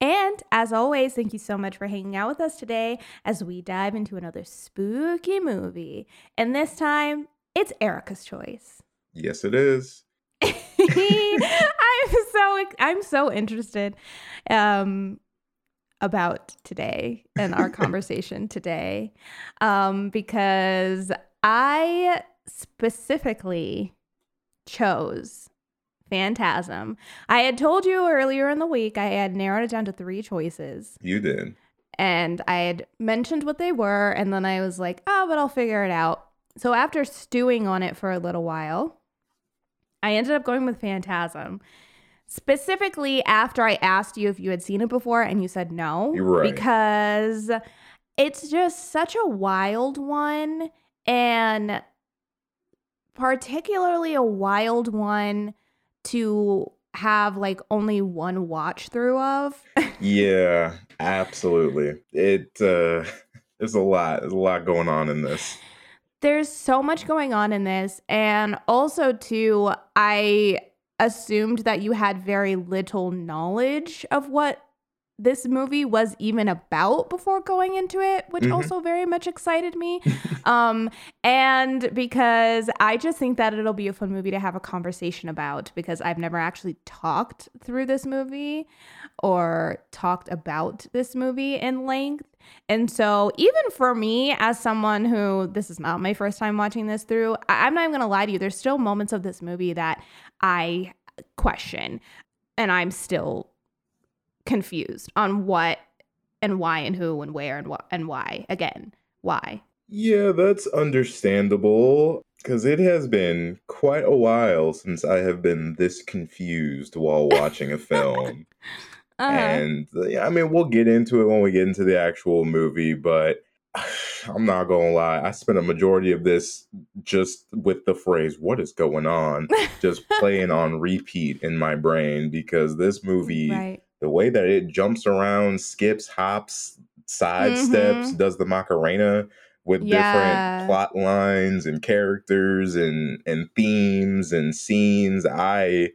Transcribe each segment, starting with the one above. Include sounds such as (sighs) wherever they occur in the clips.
And as always, thank you so much for hanging out with us today as we dive into another spooky movie. And this time, it's Erika's choice. Yes, it is. (laughs) I'm so I'm so interested um, about today and our (laughs) conversation today um, because I specifically chose Phantasm. I had told you earlier in the week I had narrowed it down to three choices. You did. And I had mentioned what they were, and then I was like, oh, but I'll figure it out. So after stewing on it for a little while, I ended up going with Phantasm. Specifically, after I asked you if you had seen it before, and you said no. You're right. Because it's just such a wild one. And particularly a wild one to have like only one watch through of. (laughs) yeah, absolutely. It uh (laughs) there's a lot. There's a lot going on in this. There's so much going on in this and also too I assumed that you had very little knowledge of what this movie was even about before going into it, which mm-hmm. also very much excited me. (laughs) um, and because I just think that it'll be a fun movie to have a conversation about because I've never actually talked through this movie or talked about this movie in length. And so, even for me, as someone who this is not my first time watching this through, I- I'm not even gonna lie to you, there's still moments of this movie that I question and I'm still confused on what and why and who and where and what and why again why. Yeah that's understandable because it has been quite a while since i have been this confused while watching a (laughs) film. Uh-huh. and yeah i mean we'll get into it when we get into the actual movie but (sighs) i'm not gonna lie i spent a majority of this just with the phrase what is going on? (laughs) just playing on repeat in my brain because this movie right the way that it jumps around, skips, hops, sidesteps, mm-hmm. does the Macarena with yeah. different plot lines and characters and and themes and scenes. I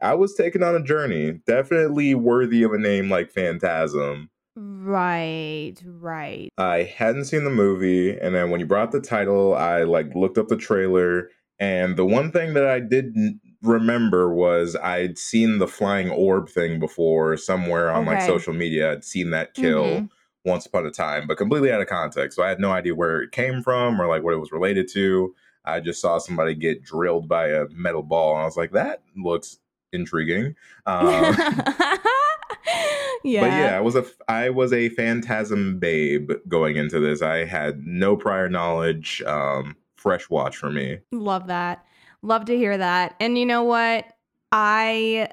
I was taken on a journey, definitely worthy of a name like Phantasm. Right, right. I hadn't seen the movie, and then when you brought the title, I like looked up the trailer, and the one thing that I did remember was I'd seen the flying orb thing before somewhere on okay. like social media. I'd seen that kill mm-hmm. once upon a time, but completely out of context. So I had no idea where it came from or like what it was related to. I just saw somebody get drilled by a metal ball, and I was like, that looks intriguing. Um, (laughs) yeah. But yeah, I was a I was a phantasm babe going into this. I had no prior knowledge. Um, fresh watch for me. Love that. Love to hear that. And you know what? I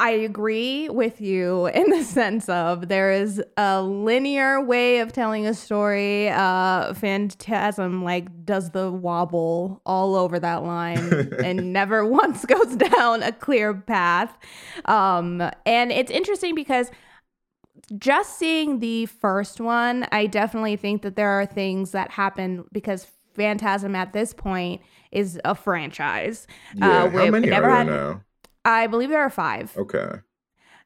I agree with you (laughs) in the sense of there is a linear way of telling a story. Uh, Phantasm like does the wobble all over that line (laughs) and never (laughs) once goes down a clear path. Um, and it's interesting because just seeing the first one, I definitely think that there are things that happen because Phantasm at this point is a franchise. Yeah, uh, how many never had, now? I believe there are five. Okay.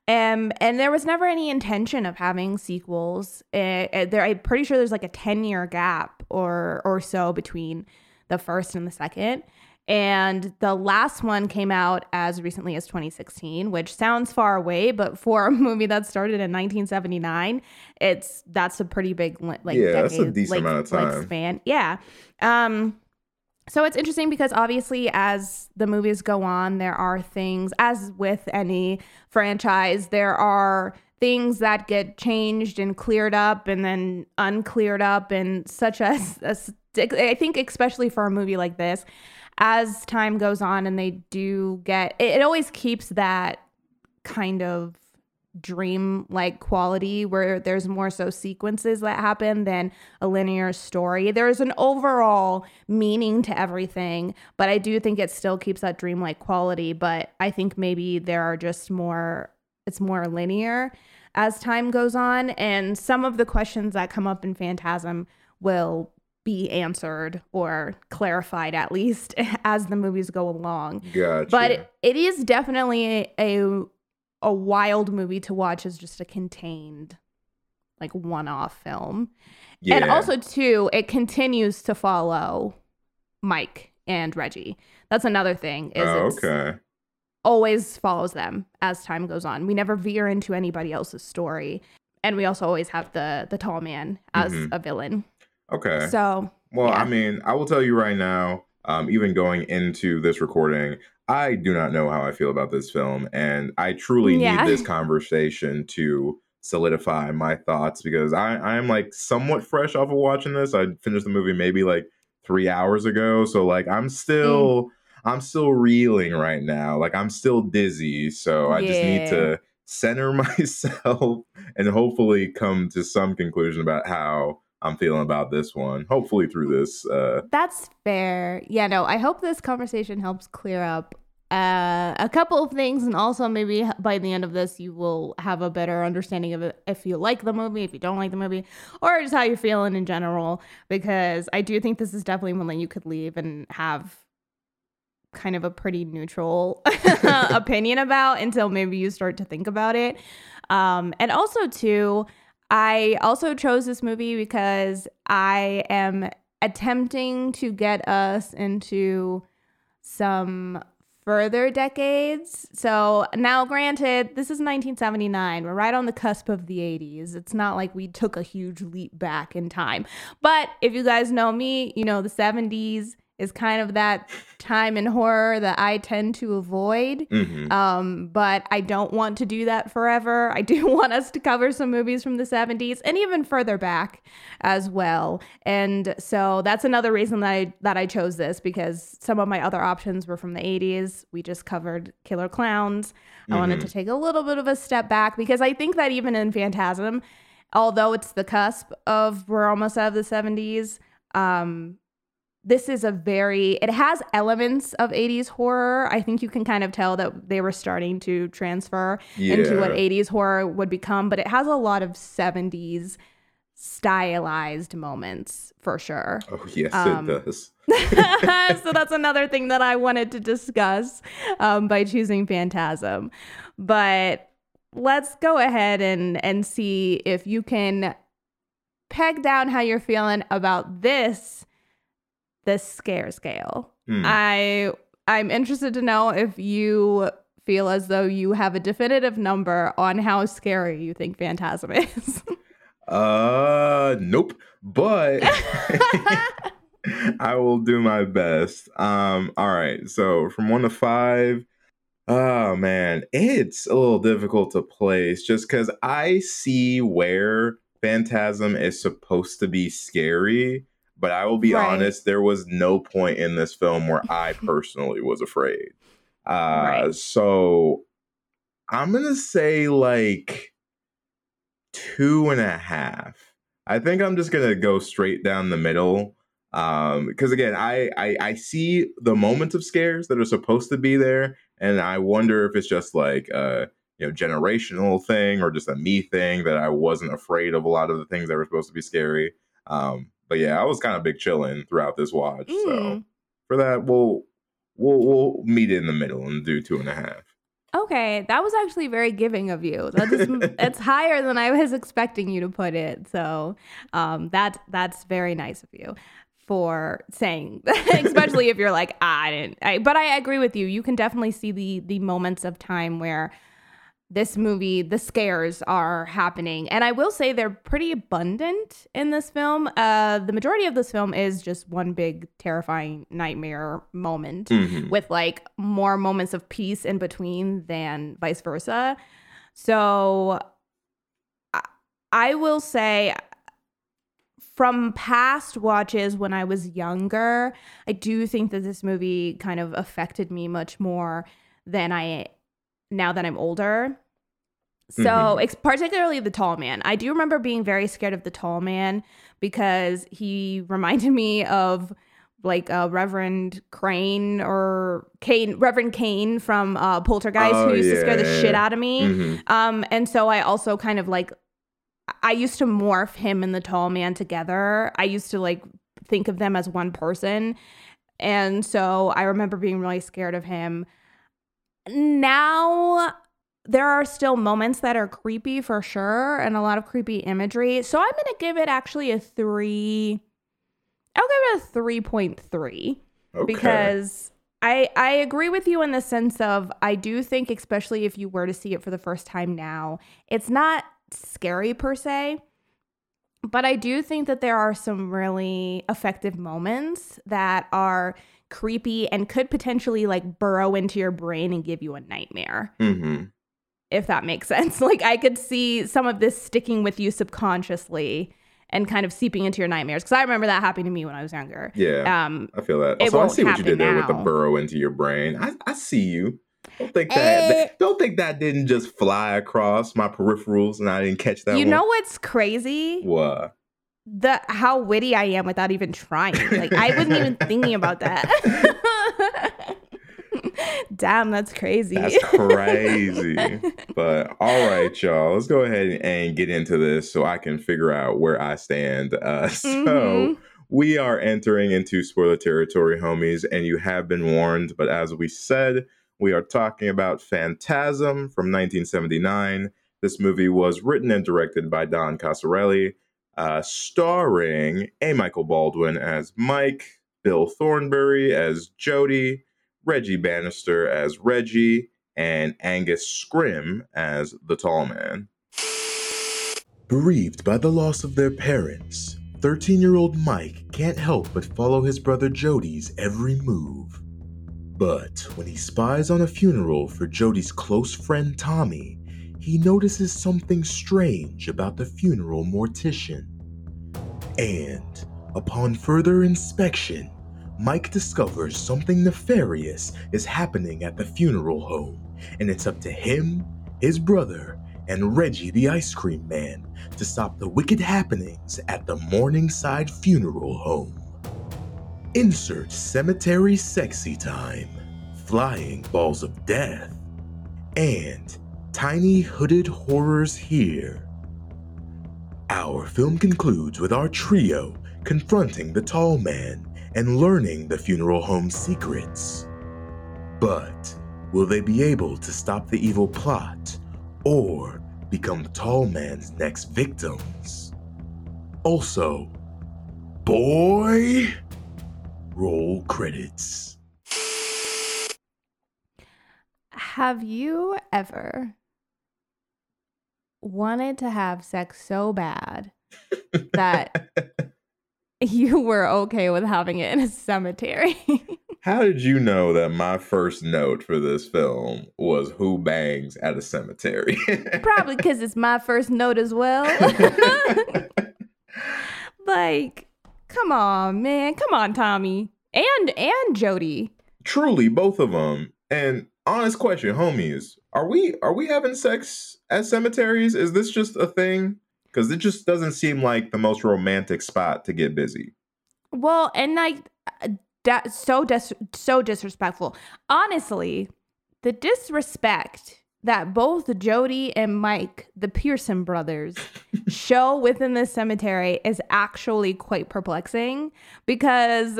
Um, and there was never any intention of having sequels. Uh, there, I'm pretty sure there's like a ten year gap or or so between the first and the second. And the last one came out as recently as 2016, which sounds far away, but for a (laughs) movie that started in 1979, it's that's a pretty big like yeah, decade, that's a decent like, amount of time. Like span. Yeah. Um, so it's interesting because obviously, as the movies go on, there are things, as with any franchise, there are things that get changed and cleared up and then uncleared up, and such as, (laughs) I think, especially for a movie like this, as time goes on and they do get, it, it always keeps that kind of dream like quality where there's more so sequences that happen than a linear story. There's an overall meaning to everything, but I do think it still keeps that dream like quality. But I think maybe there are just more, it's more linear as time goes on. And some of the questions that come up in Phantasm will be answered or clarified at least (laughs) as the movies go along. Gotcha. But it, it is definitely a, a wild movie to watch as just a contained like one-off film. yeah. And also too, it continues to follow Mike and Reggie. That's another thing is oh, it's okay. always follows them as time goes on. We never veer into anybody else's story. And we also always have the the tall man as Mhm. a villain. Okay. So Well, Yeah. I mean, I will tell you right now, um, even going into this recording, I do not know how I feel about this film. And I truly Yeah. need this conversation to solidify my thoughts because I, I'm like somewhat fresh off of watching this. I finished the movie maybe like three hours ago. So like I'm mm. still I'm still reeling right now. Like I'm still dizzy. So I just need to center (laughs) myself and hopefully come to some conclusion about how I'm feeling about this one. Hopefully through this. Uh, That's fair. Yeah, no, I hope this conversation helps clear up uh, a couple of things. And also, maybe by the end of this, you will have a better understanding of it if you like the movie, if you don't like the movie, or just how you're feeling in general. Because I do think this is definitely one that you could leave and have kind of a pretty neutral (laughs) (laughs) opinion about until maybe you start to think about it. Um, and also, too, I also chose this movie because I am attempting to get us into some further decades. So now, granted, this is 1979. We're right on the cusp of the 80s. It's not like we took a huge leap back in time. But if you guys know me, you know the 70s is kind of that time in horror that I tend to avoid. mhm. Um, but I don't want to do that forever. I do (laughs) want us to cover some movies from the 70s and even further back as well. And so that's another reason that I that I chose this because some of my other options were from the 80s. We just covered Killer Clowns. I wanted to take a little bit of a step back because I think that even in Phantasm, although it's the cusp of we're almost out of the 70s, um, this is a very it has elements of 80s horror. I think you can kind of tell that they were starting to transfer into what 80s horror would become but it has a lot of 70s stylized moments for sure. Oh yes, um, it does. (laughs) so that's another thing that i wanted to discuss um, by choosing phantasm. But let's go ahead and and see if you can peg down how you're feeling about this this scare scale Hmm. I I'm interested to know if you feel as though you have a definitive number on how scary you think Phantasm is. (laughs) Uh, nope. But (laughs) (laughs) I will do my best. Um, all right. So from one to five, oh man, it's a little difficult to place just because I see where Phantasm is supposed to be scary. But I will be Right. honest, there was no point in this film where (laughs) I personally was afraid. Uh, Right. So I'm gonna say like two and a half. I think I'm just gonna go straight down the middle. Um, because again, I, I I see the moments of scares that are supposed to be there, and I wonder if it's just like a you know generational thing or just a me thing that I wasn't afraid of a lot of the things that were supposed to be scary. Um, but yeah, I was kind of big chilling throughout this watch. So Mm. for that, we'll we'll we'll meet in the middle and do two and a half. Okay, that was actually very giving of you. That is (laughs) it's higher than I was expecting you to put it. So, um that that's very nice of you for saying (laughs) especially if you're like ah, I didn't I, but I agree with you. You can definitely see the the moments of time where this movie, the scares are happening. And I will say they're pretty abundant in this film. Uh, the majority of this film is just one big terrifying nightmare moment Mhm. with like more moments of peace in between than vice versa. So I, I will say from past watches when I was younger, I do think that this movie kind of affected me much more than I now that I'm older. So, Mhm. ex- particularly the tall man. I do remember being very scared of the tall man because he reminded me of like uh, Reverend Crane or Kane, Reverend Kane from uh, Poltergeist, Oh, who used to scare the yeah. shit out of me. Mhm. Um, and so I also kind of like, I used to morph him and the tall man together. I used to like think of them as one person. And so I remember being really scared of him. Now there are still moments that are creepy for sure and a lot of creepy imagery. So I'm going to give it actually a three. I'll give it a 3.3 Okay. because I I agree with you in the sense of I do think especially if you were to see it for the first time now, it's not scary per se, but I do think that there are some really effective moments that are creepy and could potentially like burrow into your brain and give you a nightmare Mhm. If that makes (laughs) sense. Like I could see some of this sticking with you subconsciously and kind of seeping into your nightmares because I remember that happening to me when I was younger. Yeah. Um, I feel that. Also, I see what you did happen there with the now. burrow into your brain. I, I see you. Don't think that, Eh. Don't think that didn't just fly across my peripherals and I didn't catch that. you one. know what's crazy? what? The how witty I am without even trying. Like I wasn't even thinking about that. (laughs) Damn, that's crazy. That's crazy. but all right, y'all. Let's go ahead and get into this so I can figure out where I stand. Uh, (laughs) so. Mhm. We are entering into spoiler territory, homies, and you have been warned. But as we said, we are talking about Phantasm from 1979. This movie was written and directed by Don Coscarelli, uh, starring A. Michael Baldwin as Mike, Bill Thornbury as Jody, Reggie Bannister as Reggie, and Angus Scrim as the Tall Man. Bereaved by the loss of their parents, 13 year old Mike can't help but follow his brother Jody's every move. But when he spies on a funeral for Jody's close friend Tommy, he notices something strange about the funeral mortician. And, upon further inspection, Mike discovers something nefarious is happening at the funeral home, and it's up to him, his brother, and Reggie the ice cream man to stop the wicked happenings at the Morningside Funeral Home. Insert cemetery sexy time, flying balls of death, and tiny hooded horrors here. Our film concludes with our trio confronting the tall man and learning the funeral home's secrets. But will they be able to stop the evil plot or become the tall man's next victims? Also, boy, roll credits. Have you ever wanted to have sex so bad (laughs) that you were okay with having it in a cemetery? (laughs) How did you know that my first note for this film was who bangs at a cemetery? (laughs) Probably because it's my first note as well. (laughs) like, come on, man. Come on, Tommy. And and Jody. Truly, both of them. And honest question, homies, are we are we having sex at cemeteries? Is this just a thing? Because it just doesn't seem like the most romantic spot to get busy. Well, and like uh, that so dis- so disrespectful. Honestly, the disrespect that both Jody and Mike, the Pearson brothers, (laughs) show within this cemetery is actually quite perplexing because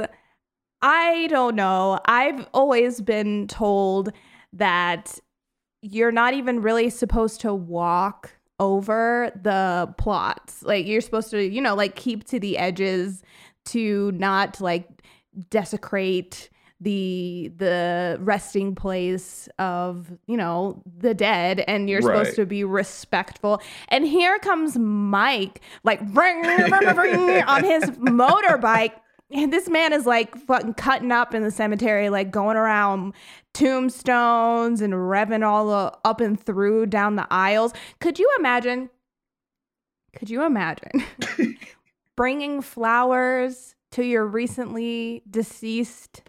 I don't know. I've always been told that you're not even really supposed to walk over the plots. Like you're supposed to, you know, like keep to the edges to not like desecrate the the resting place of you know the dead and you're Right. supposed to be respectful and here comes mike like (laughs) ring, ring, ring, ring, on his (laughs) motorbike and (laughs) this man is like fucking cutting up in the cemetery like going around tombstones and revving all the, up and through down the aisles could you imagine could you imagine (laughs) bringing flowers to your recently deceased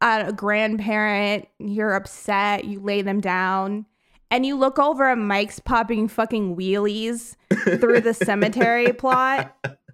uh, grandparent, you're upset, you lay them down, and you look over and Mike's popping fucking wheelies through the cemetery plot. (laughs)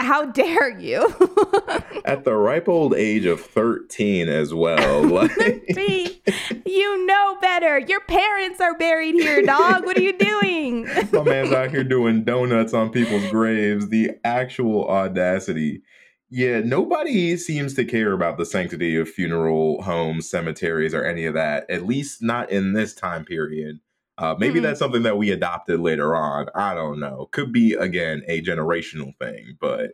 How dare you? (laughs) At the ripe old age of 13 as well. (laughs) Like, (laughs) you know better. Your parents are buried here, dog. What are you doing? my man's out here doing donuts on people's graves. The actual audacity. Yeah, nobody seems to care about the sanctity of funeral homes, cemeteries, or any of that, at least not in this time period. Uh, maybe Mhm. that's something that we adopted later on. I don't know. Could be, again, a generational thing, but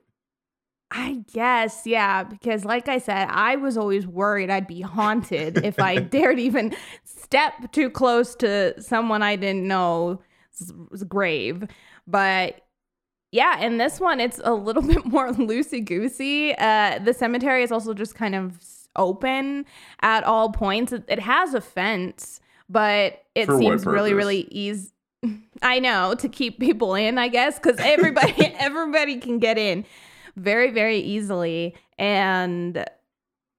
I guess, yeah, because like I said, I was always worried I'd be haunted if I (laughs) dared even step too close to someone I didn't know was grave. But yeah, in this one, it's a little (laughs) bit more loosey goosey. Uh, the cemetery is also just kind of open at all points. It, it has a fence, but it For seems really, really easy. (laughs) I know to keep people in, I guess, because everybody, (laughs) (laughs) everybody can get in very, very easily. And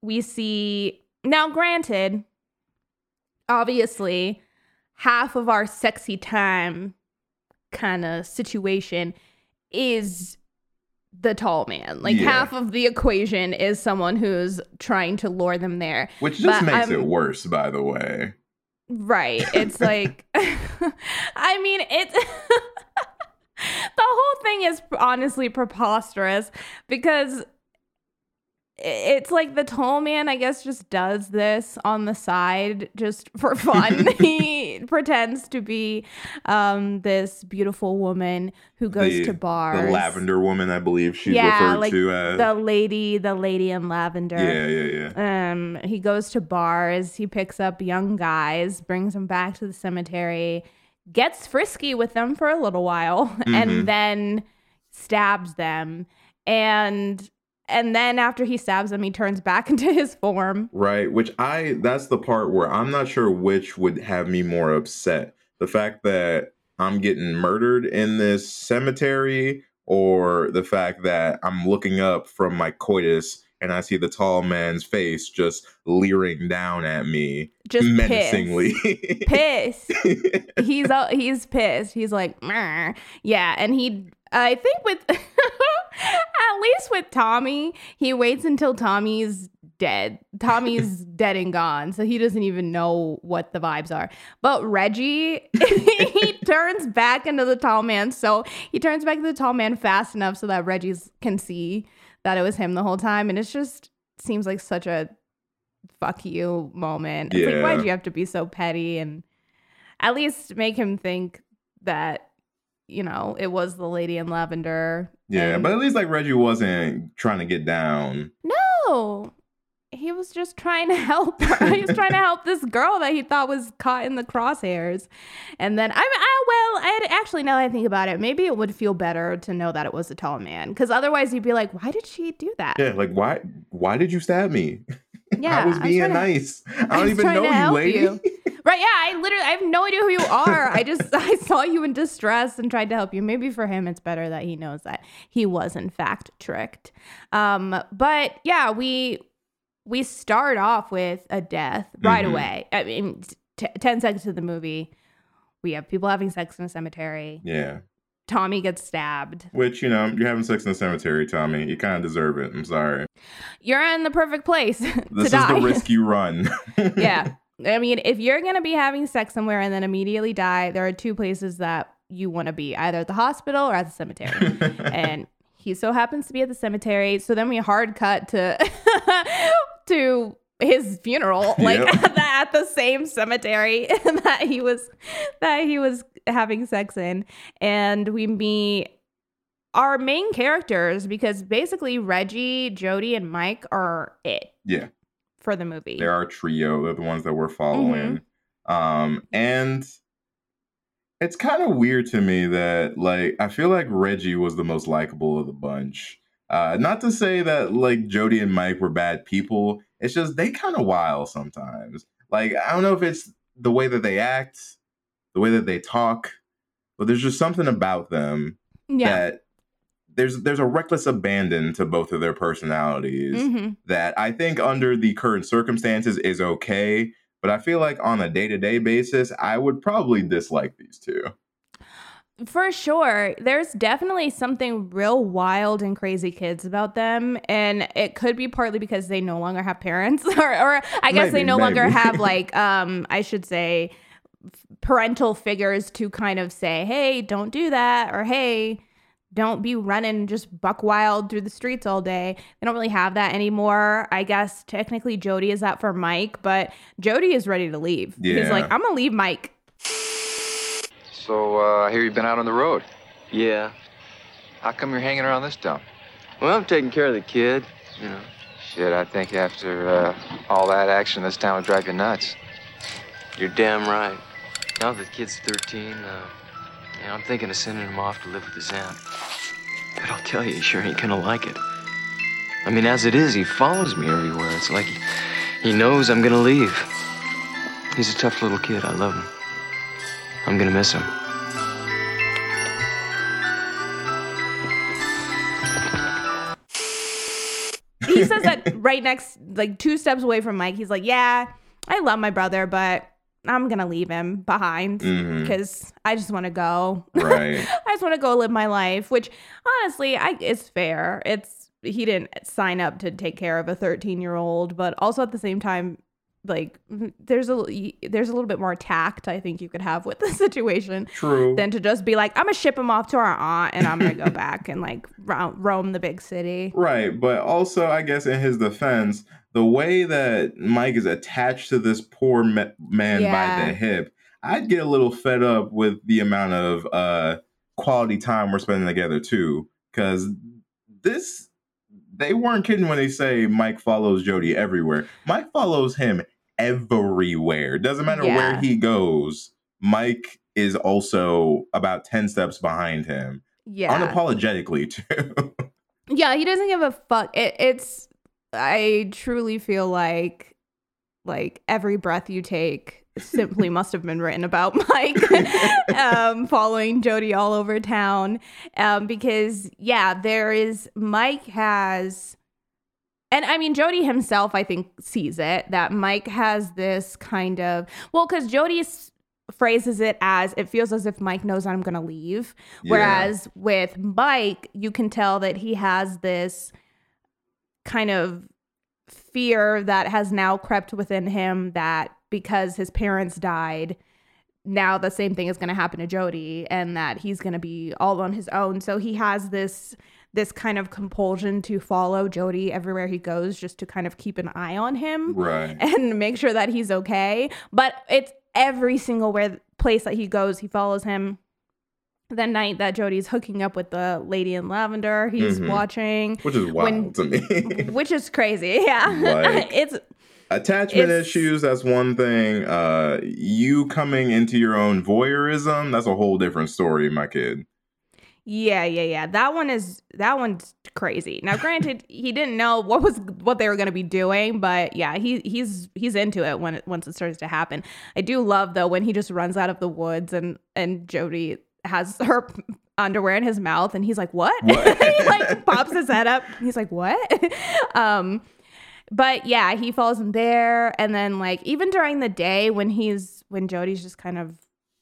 we see now, granted, obviously, half of our sexy time kind of situation is the tall man. Like Yeah. half of the equation is someone who's trying to lure them there. which just But makes I'm- it worse, by the way. Right. It's like, (laughs) I mean, it's (laughs) the whole thing is honestly preposterous because it's like the tall man, I guess, just does this on the side just for fun. (laughs) he (laughs) pretends to be um, this beautiful woman who goes The- to bars. The lavender woman, I believe she's Yeah, referred like to as. the lady, the lady in lavender. yeah, yeah, yeah. Um, he goes to bars, he picks up young guys, brings them back to the cemetery, gets frisky with them for a little while, Mhm. (laughs) and then stabs them. And and then after he stabs them, he turns back (laughs) into his form. Right, which I that's the part where I'm not sure which would have me more upset. The fact that I'm getting murdered in this cemetery or the fact that I'm looking up from my coitus and I see the tall man's face just leering down at me Just menacingly. Pissed. pissed. (laughs) He's uh, he's pissed. He's like, "Meh." yeah, and he. I think with (laughs) at least with Tommy, he waits until Tommy's dead. Tommy's (laughs) dead and gone, so he doesn't even know what the vibes are. But Reggie, he turns back into the tall man. So he turns back into the tall man fast enough so that Reggie can see that it was him the whole time, and it just seems like such a fuck you moment. It's like, Yeah. why'd you have to be so petty and at least make him think that, you know, it was the lady in lavender. yeah, and- but at least like Reggie wasn't trying to get down. no, he was just trying to help her. (laughs) he was trying to help this girl that he thought was caught in the crosshairs. And then I, I well, I actually now that I think about it, maybe it would feel better to know that it was a tall man, because otherwise you'd be like, why did she do that? Yeah, like why why did you stab me? (laughs) Yeah, I was being trying to- nice. I (laughs) I don't was even know to you, lady. you. Right, yeah, I literally I have no idea who you are. I just I saw you in distress and tried to help you. Maybe for him it's better that he knows that he was in fact tricked. Um but yeah, we we start off with a death right Mhm. away. I mean t- 10 seconds of the movie. We have people having sex in a cemetery. Yeah. Tommy gets stabbed. Which, you know, you're having sex in the cemetery, Tommy. You kind of deserve it. I'm sorry. You're in the perfect place (laughs) This is die. the (laughs) risk you run. (laughs) yeah. I mean, if you're going to be having sex somewhere and then immediately die, there are two places that you want to be either at the hospital or at the cemetery. and he so happens to be at the cemetery. So then we hard cut to to his funeral, (laughs) like Yep. at, the, at the same cemetery (laughs) that he was that he was having sex in, and we meet our main characters because basically Reggie, Jody, and Mike are it yeah, for the movie. they're our trio. They're the ones that we're following. Um, and it's kind of weird to me that, like, I feel like Reggie was the most likable of the bunch. Uh, not to say that, like, Jody and Mike were bad people. It's just they kind of wild sometimes. Like, I don't know if it's the way that they act, the way that they talk, but there's just something about them yeah. that there's there's a reckless abandon to both of their personalities hmm that I think under the current circumstances is okay, but But I feel like on a day to day basis, I would probably dislike these two. For sure. There's definitely something real wild and crazy kids about them. And it could be partly because they no longer have parents, (laughs) or, or I guess Maybe, they no longer have, (laughs) like, um, I should say, parental figures to kind of say, hey, don't do that, or hey, don't be running just buck wild through the streets all day. They don't really have that anymore. I guess technically Jody is that for Mike, but Jody is ready to leave. He's like, I'm gonna leave Mike. So, uh, I hear you've been out on the road. Yeah. How come you're hanging around this dump? Well, I'm taking care of the kid, you know. Shit, I think after uh, all that action, this town would drive you nuts. You're damn right. Now that the kid's 13, uh, yeah, I'm thinking of sending him off to live with his aunt. But I'll tell you, he sure ain't gonna like it. I mean, as it is, he follows me everywhere. It's like he, he knows I'm gonna leave. He's a tough little kid. I love him. I'm gonna miss him. he says that (laughs) right next, like two steps away from Mike. He's like, "Yeah, I love my brother, but I'm gonna leave him behind mm-hmm. because I just want to go. Right. (laughs) I just want to go live my life." Which honestly, I it's fair. It's he didn't sign up to take care of a 13 year old, but also at the same time. Like there's a there's a little bit more tact I think you could have with (laughs) the situation True. than to just be like I'm gonna ship him off to our aunt and I'm gonna go (laughs) back and like ro- roam the big city. Right, but also, I guess in his defense, the way that Mike is attached to this poor ma- man by the hip, I'd get a little fed up with the amount of uh, quality time we're spending together too. Because this, they weren't kidding when they say Mike follows Jody everywhere. Mike follows him everywhere. Doesn't matter where he goes. Mike is also about ten steps behind him, Yeah. unapologetically too. (laughs) Yeah, he doesn't give a fuck. It, it's I truly feel like like every breath you take simply must have been written about (laughs) Mike (laughs) um, following Jody all over town. Um, because yeah, there is Mike has and I mean Jody himself I think sees it that Mike has this kind of well cuz Jody phrases it as it feels as if Mike knows I'm going to leave Yeah. Whereas with Mike, you can tell that he has this kind of fear that has now crept within him that because his parents died, now the same thing is going to happen to Jody and that he's going to be all on his own. So he has this this kind of compulsion to follow Jody everywhere he goes just to kind of keep an eye on him right. (laughs) and make sure that he's okay. But it's every single where place that he goes, he follows him. The night that Jody's hooking up with the lady in lavender, he's Mhm. watching, Which is wild to me. (laughs) which is crazy. (laughs) Yeah, Like- it's Attachment It's- issues, that's one thing. Uh you coming into your own voyeurism, that's a whole different story, my kid. yeah, yeah, yeah. That one is that one's crazy. Now, granted, (laughs) he didn't know what was what they were going to be doing, but yeah, he he's he's into it when it once it starts to happen. I do love though when he just runs out of the woods and and Jody has (laughs) her underwear in his mouth and he's like, "What?" What? (laughs) he like pops his head up. He's like, "What?" um but yeah, he falls in there and then like even during the day when he's when Jody's just kind of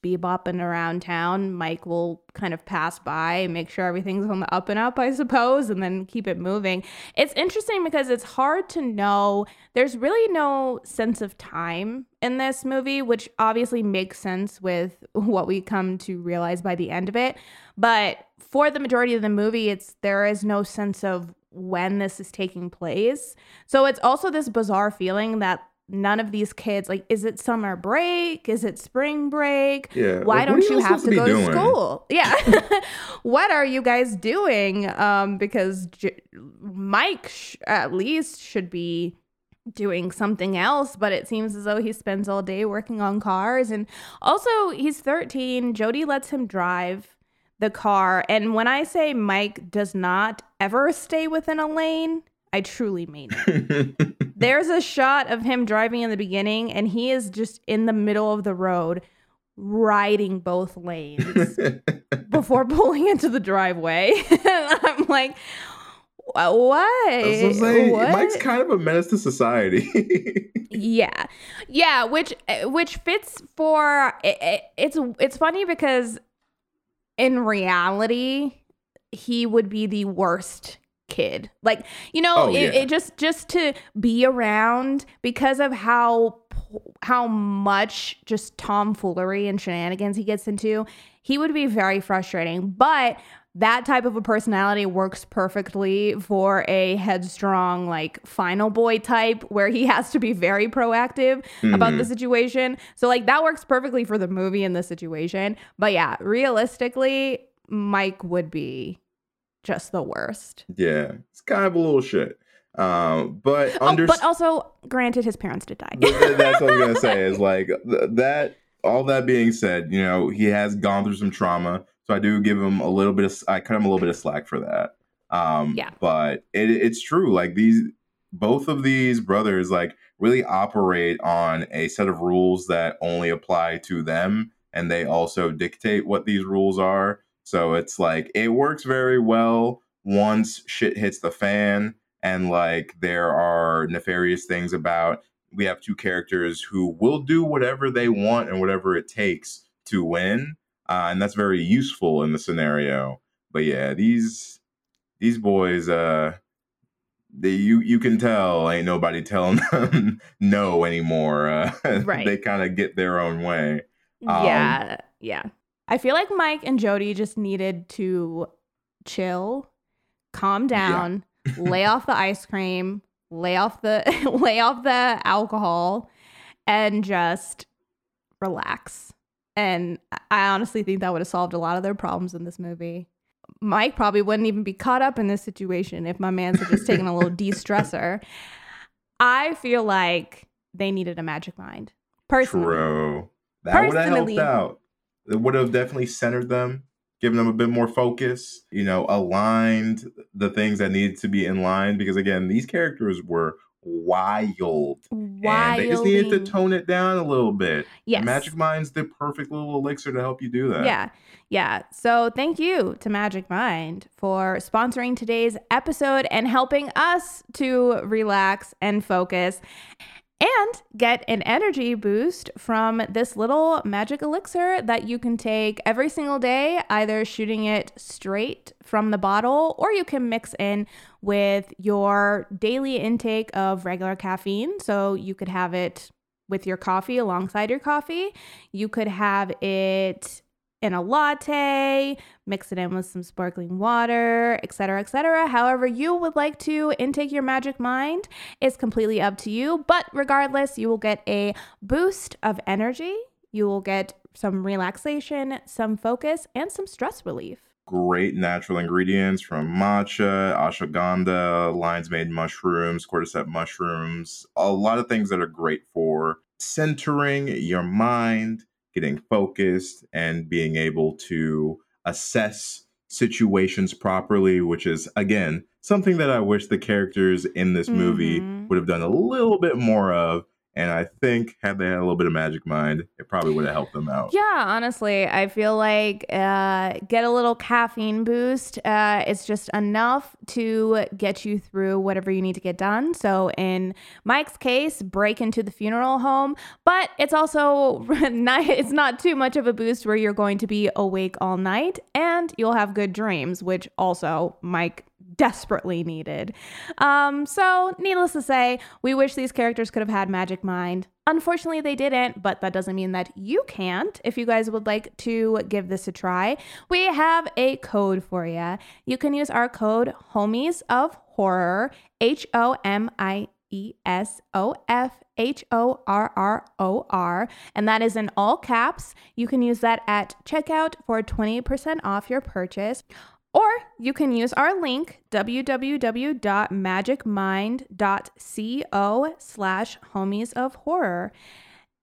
bebopping around town, Mike will kind of pass by and make sure everything's on the up and up, I suppose, and then keep it moving. It's interesting because it's hard to know. There's really no sense of time in this movie, which obviously makes sense with (laughs) what we come to realize by the end of it. But for the majority of the movie, it's there is no sense of when this is taking place. So it's also this bizarre feeling that none of these kids like is it summer break? Is it spring break? Yeah. why like, don't you y'all have to be go to school? (laughs) Yeah. (laughs) What are you guys doing? Um because J- mike sh- at least should be doing something else but it seems as though he spends all day working on cars. And also he's 13 jody lets him drive the car and when i say mike does not ever stay within a lane i truly mean it (laughs) there's a shot of him driving in the beginning, and he is just in the middle of the road, riding both lanes (laughs) before pulling into the driveway. (laughs) I'm like, what? what? Mike's kind of a menace to society. yeah, yeah, which eh, which fits for it, it, it's it's funny because in reality he would be the worst kid like you know Oh, it, yeah. it just just to be around because of how how much just tomfoolery and shenanigans he gets into he would be very frustrating but that type of a personality works perfectly for a headstrong like final boy type where he has to be very proactive about the Mhm. situation so like that works perfectly for the movie and the situation but yeah realistically mike would be just the worst yeah, it's kind of a little shit. Um, but Oh, under but also, granted, his parents did die. Th- th- that's what I was gonna say. (laughs) Is like th- that. All that being said, you know he has gone through some trauma, so I do give him a little bit of. I cut him a little bit of slack for that. Um, Yeah. But it, it's true. Like these, both of these brothers, like really operate on a set of rules that only apply to them, and they also dictate what these rules are. So it's like it works very well once shit hits the fan and like there are nefarious things about we have two characters who will do whatever they want and whatever it takes to win uh, and that's very useful in the scenario but yeah these these boys uh they you you can tell ain't nobody telling (laughs) them no anymore uh, (laughs) Right. they kind of get their own way yeah, yeah. I feel like Mike and Jody just needed to chill, calm down, (laughs) lay off the ice cream, lay off the lay off the alcohol, and just relax. And I honestly think that would have solved a lot of their problems in this movie. Mike probably wouldn't even be caught up in this situation if my man's had just taken a little (laughs) de-stressor. I feel like they needed a magic mind. Personally. True. That would have helped out. It would have definitely centered them, given them a bit more focus, you know, aligned the things that needed to be in line. Because again, these characters were wild. And they just needed to tone it down a little bit. Yes. Magic Mind's the perfect little elixir to help you do that. Yeah. Yeah. So thank you to Magic Mind for sponsoring today's episode and helping us to relax and focus and get an energy boost from this little magic elixir that you can take every single day, either shooting it straight from the bottle or you can mix in with your daily intake of regular caffeine. So you could have it with your coffee alongside your coffee. You could have it in a latte, mix it in with some sparkling water, etc., etc. However, you would like to intake your magic mind is completely up to you. But regardless, you will get a boost of energy. You will get some relaxation, some focus, and some stress relief. Great natural ingredients from matcha, ashwagandha, lion's mane mushrooms, cordyceps mushrooms, a lot of things that are great for centering your mind, getting focused, and being able to assess situations properly, which is, again, something that I wish the characters in this movie Mhm. would have done a little bit more of. And I think had they had a little bit of magic mind, it probably would have helped them out. Yeah, honestly, I feel like uh, get a little caffeine boost. Uh, it's just enough to get you through whatever you need to get done. So, in Mike's case, break into the funeral home, but it's also (laughs) not, it's not too much of a boost where you're going to be awake all night and you'll have good dreams, which also Mike desperately needed. Um, so, needless to say, we wish these characters could have had Magic Mind. Unfortunately, they didn't, but that doesn't mean that you can't. If you guys would like to give this a try, we have a code for you. You can use our code Homies of Horror, H O M I E S O F H O R R O R, and that is in all caps. You can use that at checkout for 20% off your purchase. Or you can use our link, www.magicmind.co slash homies of horror.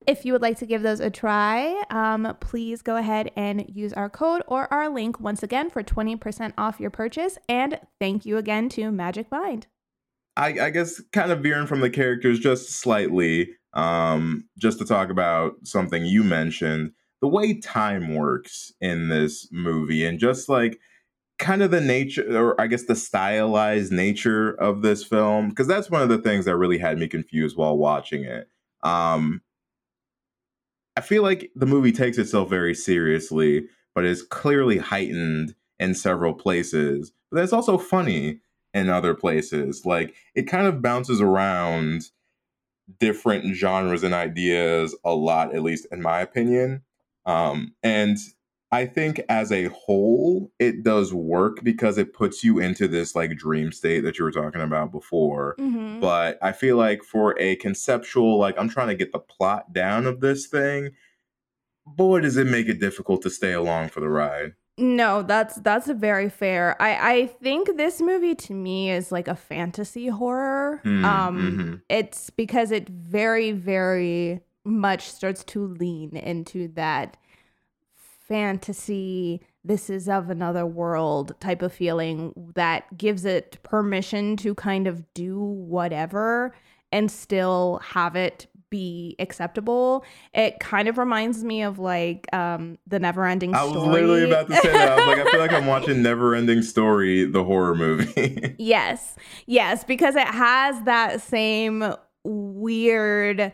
If you would like to give those a try, um, please go ahead and use our code or our link once again for 20% off your purchase. And thank you again to Magic Mind. I, I guess kind of veering from the characters just slightly, um, just to talk about something you mentioned, the way time works in this movie, and just like kind of the nature, or I guess the stylized nature of this film, because that's one of the things that really had me confused while watching it. Um, I feel like the movie takes itself very seriously, but is clearly heightened in several places. But it's also funny in other places. Like it kind of bounces around different genres and ideas a lot, at least in my opinion. Um, and I think as a whole, it does work because it puts you into this like dream state that you were talking about before. Mhm. But I feel like for a conceptual, like I'm trying to get the plot down of this thing, boy, does it make it difficult to stay along for the ride. No, that's that's very fair. I I think this movie to me is like a fantasy horror. Mm, um mhm. it's because it very very much starts to lean into that fantasy this is of another world type of feeling that gives it permission to kind of do whatever and still have it be acceptable. It kind of reminds me of like um the never ending story. I was literally about to say that. I was like, I feel like I'm (laughs) watching Never Ending Story, the horror movie. Yes. Yes, because it has that same weird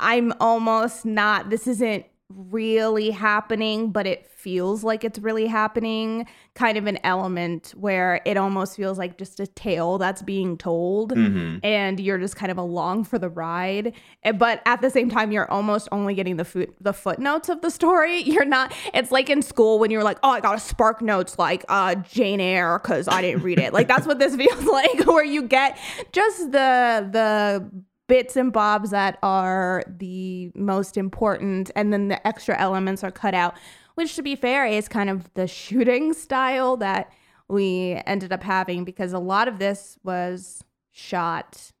I'm almost not this isn't really happening, but it feels like it's really happening kind of an element where it almost feels like just a tale that's being told hmm and you're just kind of along for the ride. Eh, but at the same time you're almost only getting the foot the footnotes of the story. (laughs) You're not it's like in school when you're like oh i got a spark notes like uh jane eyre because i didn't read it. Like that's what this (laughs) feels (laughs) like where you get just the the bits and bobs that are the most important and then the extra elements are cut out which to be fair is kind of the (laughs) shooting style that we ended up having because a lot of this was shot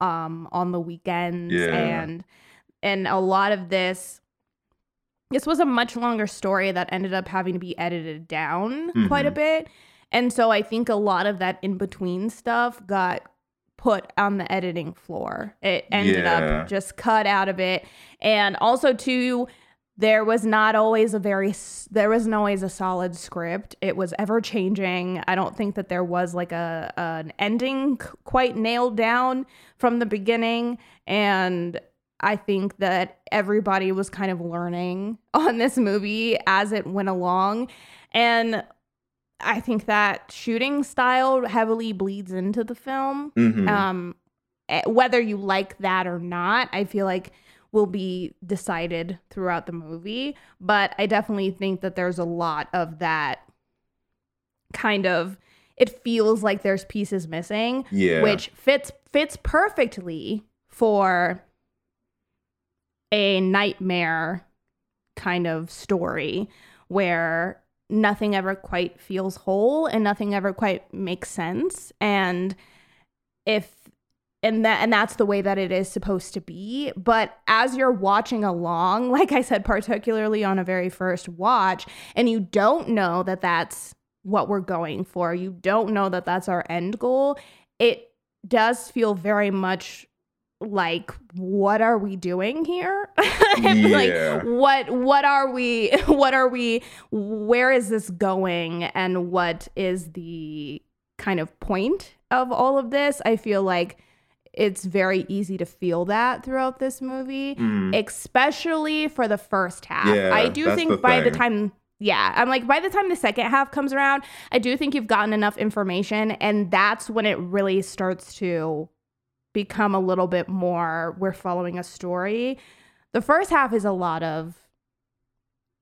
um on the weekends Yeah. and and a lot of this this was a much longer story that ended up having to be edited down quite a Mhm. bit and so i think a lot of that in between stuff got put on the editing floor. It ended Yeah. up just cut out of it. And also too there was not always a very there wasn't always a solid script. It was ever changing. I don't think that there was like a an ending quite nailed down from the beginning. And i think that everybody was kind of learning (laughs) on this movie as it went along. And i think that shooting style heavily bleeds into the film hmm um eh, whether you like that or not i feel like will be decided throughout the movie but i definitely think that there's a lot of that kind of it feels like there's pieces missing yeah. which fits fits perfectly for a nightmare kind of story where nothing ever quite feels whole and nothing ever quite makes sense. And if and that and that's the way that it is supposed to be. But as you're watching along (laughs) like i said particularly on a very first watch and you don't know that that's what we're going for you don't know that that's our end goal it does feel very much like what are we doing here? (laughs) And, Yeah. like what what are we (laughs) what are we where is this going? And what is the kind of point of all of this? I feel like it's very easy to feel that throughout this movie Mm. especially for the first half. Yeah, i do think the by the time yeah i'm like by the time the second half comes around i do think you've gotten enough information and that's when it really starts to become a little bit more we're following a story the first half is a lot of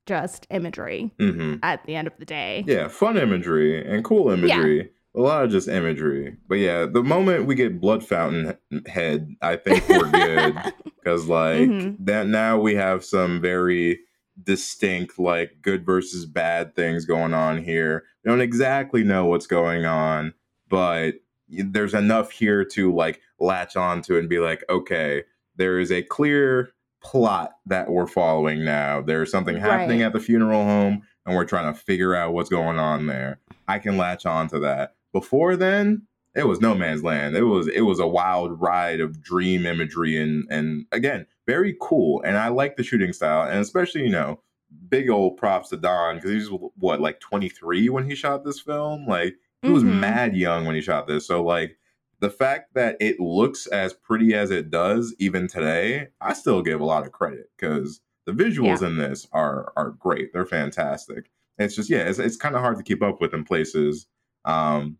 just imagery hmm at the end of the day Yeah, fun imagery and cool imagery. A lot of just imagery. But yeah, the moment we get Blood Fountain Head, I think we're good. (laughs) Because, like, Mhm. that now we have some very distinct, like, good versus bad things going on here. We don't exactly know what's going on, but there's enough here to, like, latch on to and be like, okay, there is a clear plot that we're following now. There's something happening Right. at the funeral home, and we're trying to figure out what's going on there. I can latch on to that. Before then, it was no man's land. It was it was a wild ride of dream imagery and and again, very cool. And I like the shooting style, and especially, you know, big old props to Don because he was what like 23 when he shot this film. Like he was Mhm. mad young when he shot this. So like the fact that it looks as pretty as it does even today, I still give a lot of credit because the visuals in this are are great. They're fantastic. It's just yeah, it's it's kind of hard to keep up with in places. Um,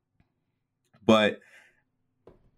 but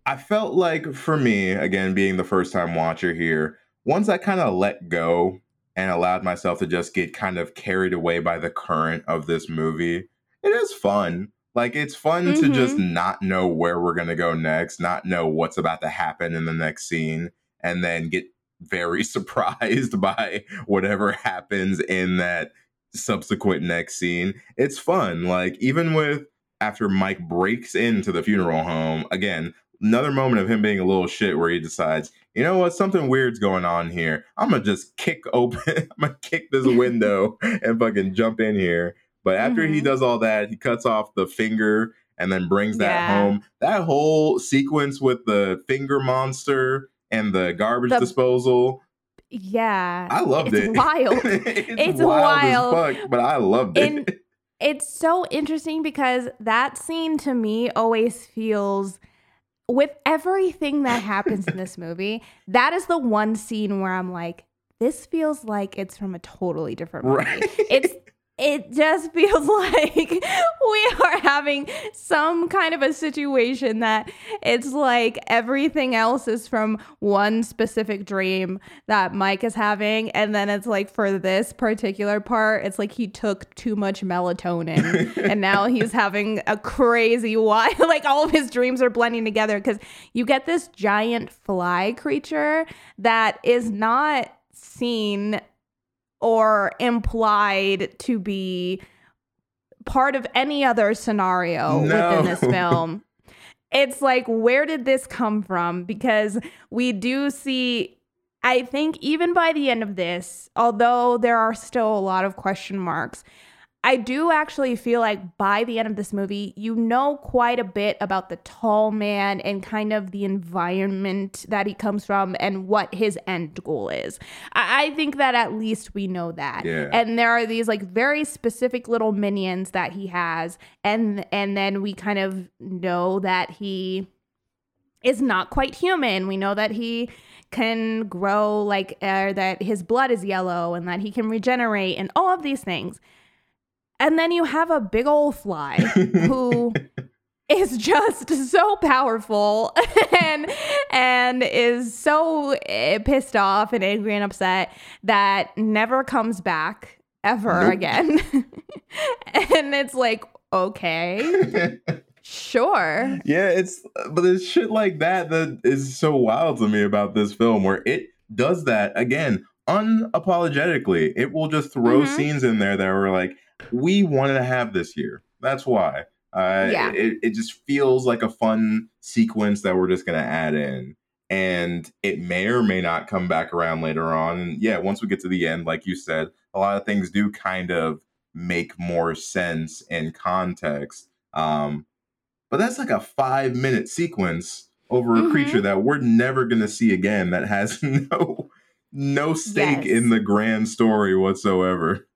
I felt like for me, again, being the first time watcher here, once I kind of let go and allowed myself to just get kind of carried away by the current of this movie, it is fun. Like it's fun to just mm-hmm. not know where we're gonna go next, not know what's about to happen in the next scene, and then get very (laughs) surprised by whatever happens in that subsequent next scene. It's fun. Like even with after Mike breaks into the funeral home, again, another moment of him being a little shit where he decides, you know what, something weird's going on here. I'm gonna just kick open, (laughs) I'm gonna kick this (laughs) window and fucking jump in here. But after he Mhm. does all that, he cuts off the finger and then brings that Yeah. home. That whole sequence with the finger monster and the garbage The- disposal, Yeah. I loved it's it. wild. (laughs) it's, It's wild, wild. as fuck, but I loved it. And it's so interesting because that scene to me always feels with everything that happens in this movie, (laughs) that is the one scene where I'm like, this feels like it's from a totally different movie. right? It's it just (laughs) feels like we are having some kind of a situation that it's like everything else is from one specific dream that Mike is having. And then it's like for this particular part, it's like he took too much melatonin (laughs) and now he's having a crazy wild, (laughs) like all of his dreams are blending together because you get this giant fly creature that is not seen or implied to be part of any other scenario within this (laughs) film. It's like, where did this come from? Because we do see, I think, even by the end of this, although there are still a lot of question marks, I do actually feel like by the end of this movie, you know quite a bit about the tall man and kind of the environment that he comes from and what his end goal is. I, I think that at least we know that. Yeah. And there are these like very specific little minions that he has, and and then we kind of know that he is not quite human. We know that he can grow like uh, that his blood is yellow and that he can regenerate and all of these things. And then you have a big old fly (laughs) who is just so powerful (laughs) and and is so eh, pissed off and angry and upset that never comes back ever Nope. again. (laughs) and it's like, okay, sure. yeah, it's but it's shit like that that is so wild to me about this film where it does that again unapologetically. It will just throw Mhm. scenes in there that were like, we wanted to have this here. That's why. Uh, Yeah. it, it just feels like a fun sequence that we're just gonna add in. And it may or may not come back around later on. And yeah, once we get to the end, like you said, a lot of things do kind of make more sense in context. Um, but that's like a five minute sequence over a Mhm. creature that we're never gonna see again that has (laughs) no no stake Yes. in the grand story whatsoever.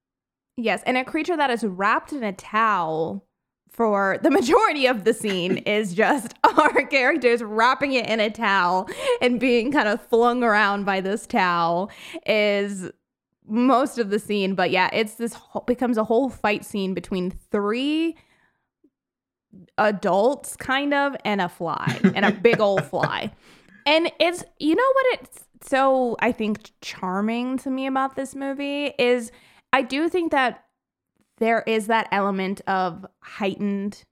Yes, and a creature that is wrapped in a towel for the (laughs) majority of the scene (laughs) is just (laughs) our characters wrapping it in a towel and being kind of flung around by this towel is most of the scene but yeah it's this whole, becomes a whole fight scene between three adults kind of and a fly and a big old fly. And it's you know what it's so i think charming to me about this movie is I do think that there is that element of heightened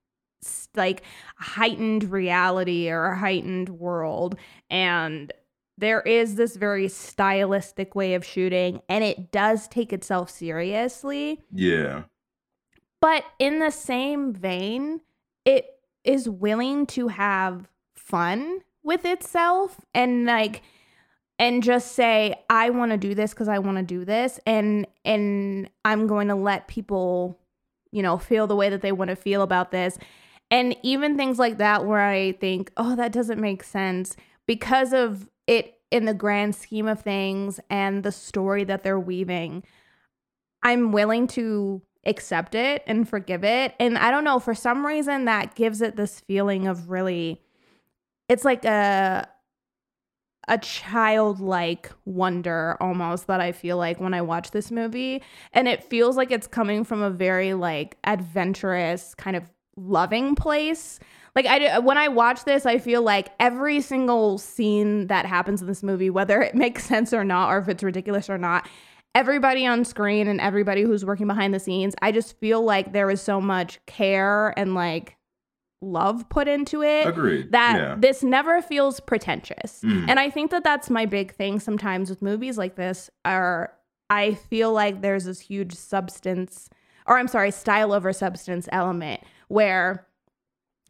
like heightened reality or a heightened world and there is this very stylistic way of shooting and it does take itself seriously Yeah. but in the same vein it is willing to have fun with itself and like and just say i want to do this because i want to do this and and i'm going to let people you know feel the way that they want to feel about this and even things like that where i think oh that doesn't make sense because of it in the grand scheme of things and the story that they're weaving I'm willing to accept it and forgive it. And I don't know, for some reason that gives it this feeling of really it's like a a childlike wonder almost that I feel like when I watch this movie. And it feels like it's coming from a very like adventurous kind of loving place. Like I when I watch this, I feel like every single scene that happens in this movie, whether it (laughs) makes sense or not, or if it's ridiculous or not, everybody on screen and everybody who's working behind the scenes, I just feel like there is so much care and like love put into it Agreed. that Yeah. this never feels pretentious Mm. and i think that that's my big thing sometimes with movies like this are i feel like there's this huge substance or i'm sorry style over substance element where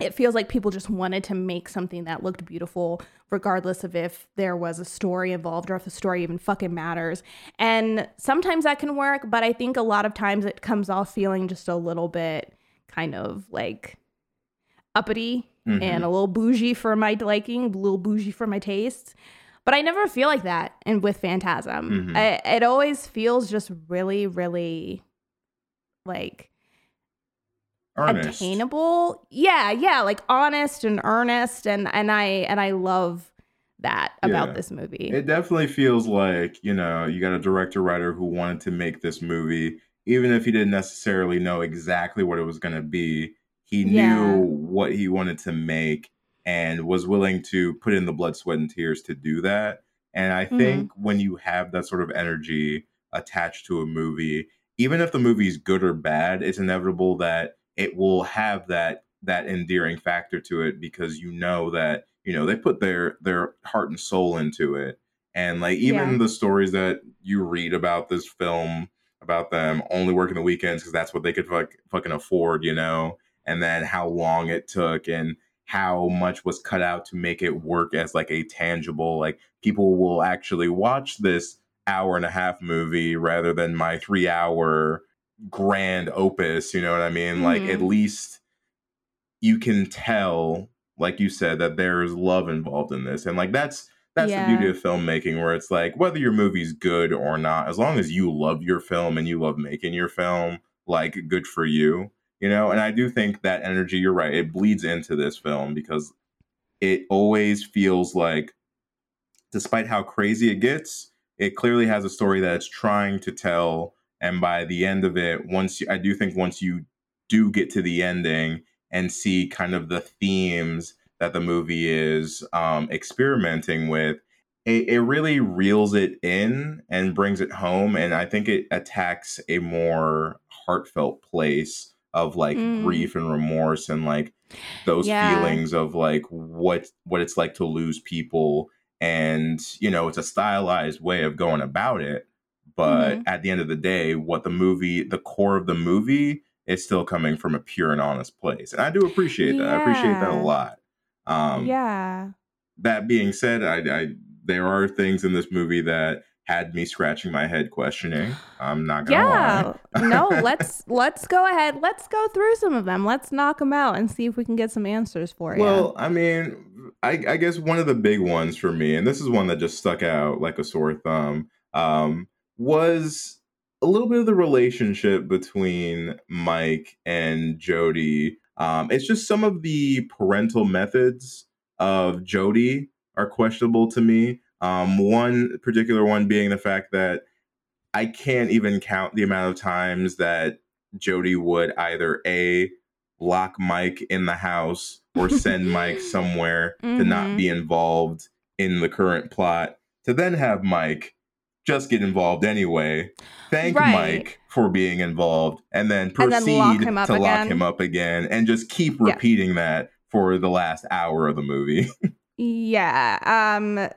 it feels like people just wanted to make something that looked beautiful regardless of if there was a story involved or if the story even fucking matters and sometimes that can work but i think a lot of times it comes off feeling just a little bit kind of like uppity Mhm. and a little bougie for my liking, a little bougie for my tastes. But I never feel like that and with Phantasm. Mhm. I, it always feels just really, really like Earnest. attainable. Yeah, yeah, like honest and earnest and and I and I love that about Yeah. this movie. It definitely feels like, you know, you got a director writer who wanted to make this movie, even if he didn't necessarily know exactly what it was going to be. He Yeah. knew what he wanted to make and was willing to put in the blood, sweat, and tears to do that. And I Mhm. think when you have that sort of energy attached to a movie, even if the movie's good or bad, it's inevitable that it will have that that endearing factor to it because you know that you know they put their their heart and soul into it and like even Yeah. the stories that you read about this film about them only working the weekends because that's what they could fuck, fucking afford you know and then how long it took and how much was cut out to make it work as like a tangible like people will actually watch this hour and a half movie rather than my three hour grand opus you know what i mean like at Mhm. least you can tell like you said that there's love involved in this and like that's that's Yeah. the beauty of filmmaking where it's like whether your movie's good or not as long as you love your film and you love making your film like good for you you know and i do think that energy you're right it bleeds into this film because it always feels like despite how crazy it gets it clearly has a story that it's trying to tell and by the end of it once you, i do think once you do get to the ending and see kind of the themes that the movie is um, experimenting with it, it really reels it in and brings it home and i think it attacks a more heartfelt place of like Mm. grief and remorse and like those Yeah. feelings of like what what it's like to lose people and you know it's a stylized way of going about it but Mhm. at the end of the day what the movie the core of the movie is still coming from a pure and honest place and i do appreciate that i appreciate that a lot um yeah. that being said I, I there are things in this movie that had me scratching my head questioning i'm not gonna lie Yeah. no, (laughs) let's let's go ahead. Let's go through some of them. Let's knock them out and see if we can get some answers for you. Well, I mean, I, I guess one of the big ones for me, and this is one that just stuck out like a sore thumb, um, was a little bit of the relationship between Mike and Jody. Um, it's just some of the parental methods of Jody are questionable to me. Um, one particular one being the fact that I can't even count the amount of times that Jody would either a lock Mike in the house or send Mike (laughs) somewhere to not Mhm. be involved in the current plot, to then have Mike just get involved anyway, thank Right. Mike for being involved, and then And then proceed lock to lock him up again, and just keep Yeah. repeating that for the last hour of the movie. (laughs) Yeah. Um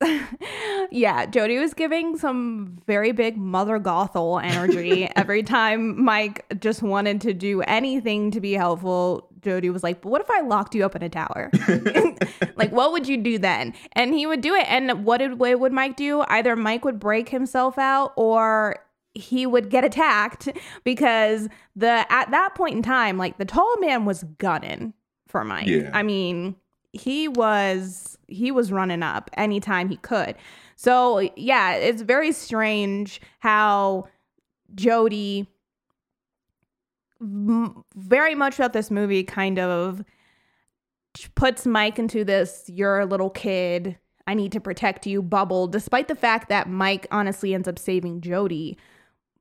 (laughs) yeah, Jody was giving some very big mother gothel energy (laughs) every time Mike just wanted to do anything to be helpful. Jody was like, "But what if I locked you up in a tower? (laughs) like, what would you do then?" And he would do it. And what did what would Mike do? Either Mike would break himself out, or he would get attacked because the at that point in time, like the tall man was gunning for Mike. Yeah. I mean, he was he was running up anytime he could. So yeah, it's very strange how Jody very much throughout this movie kind of puts Mike into this you're a little kid, I need to protect you bubble, despite the fact that Mike honestly ends up saving Jody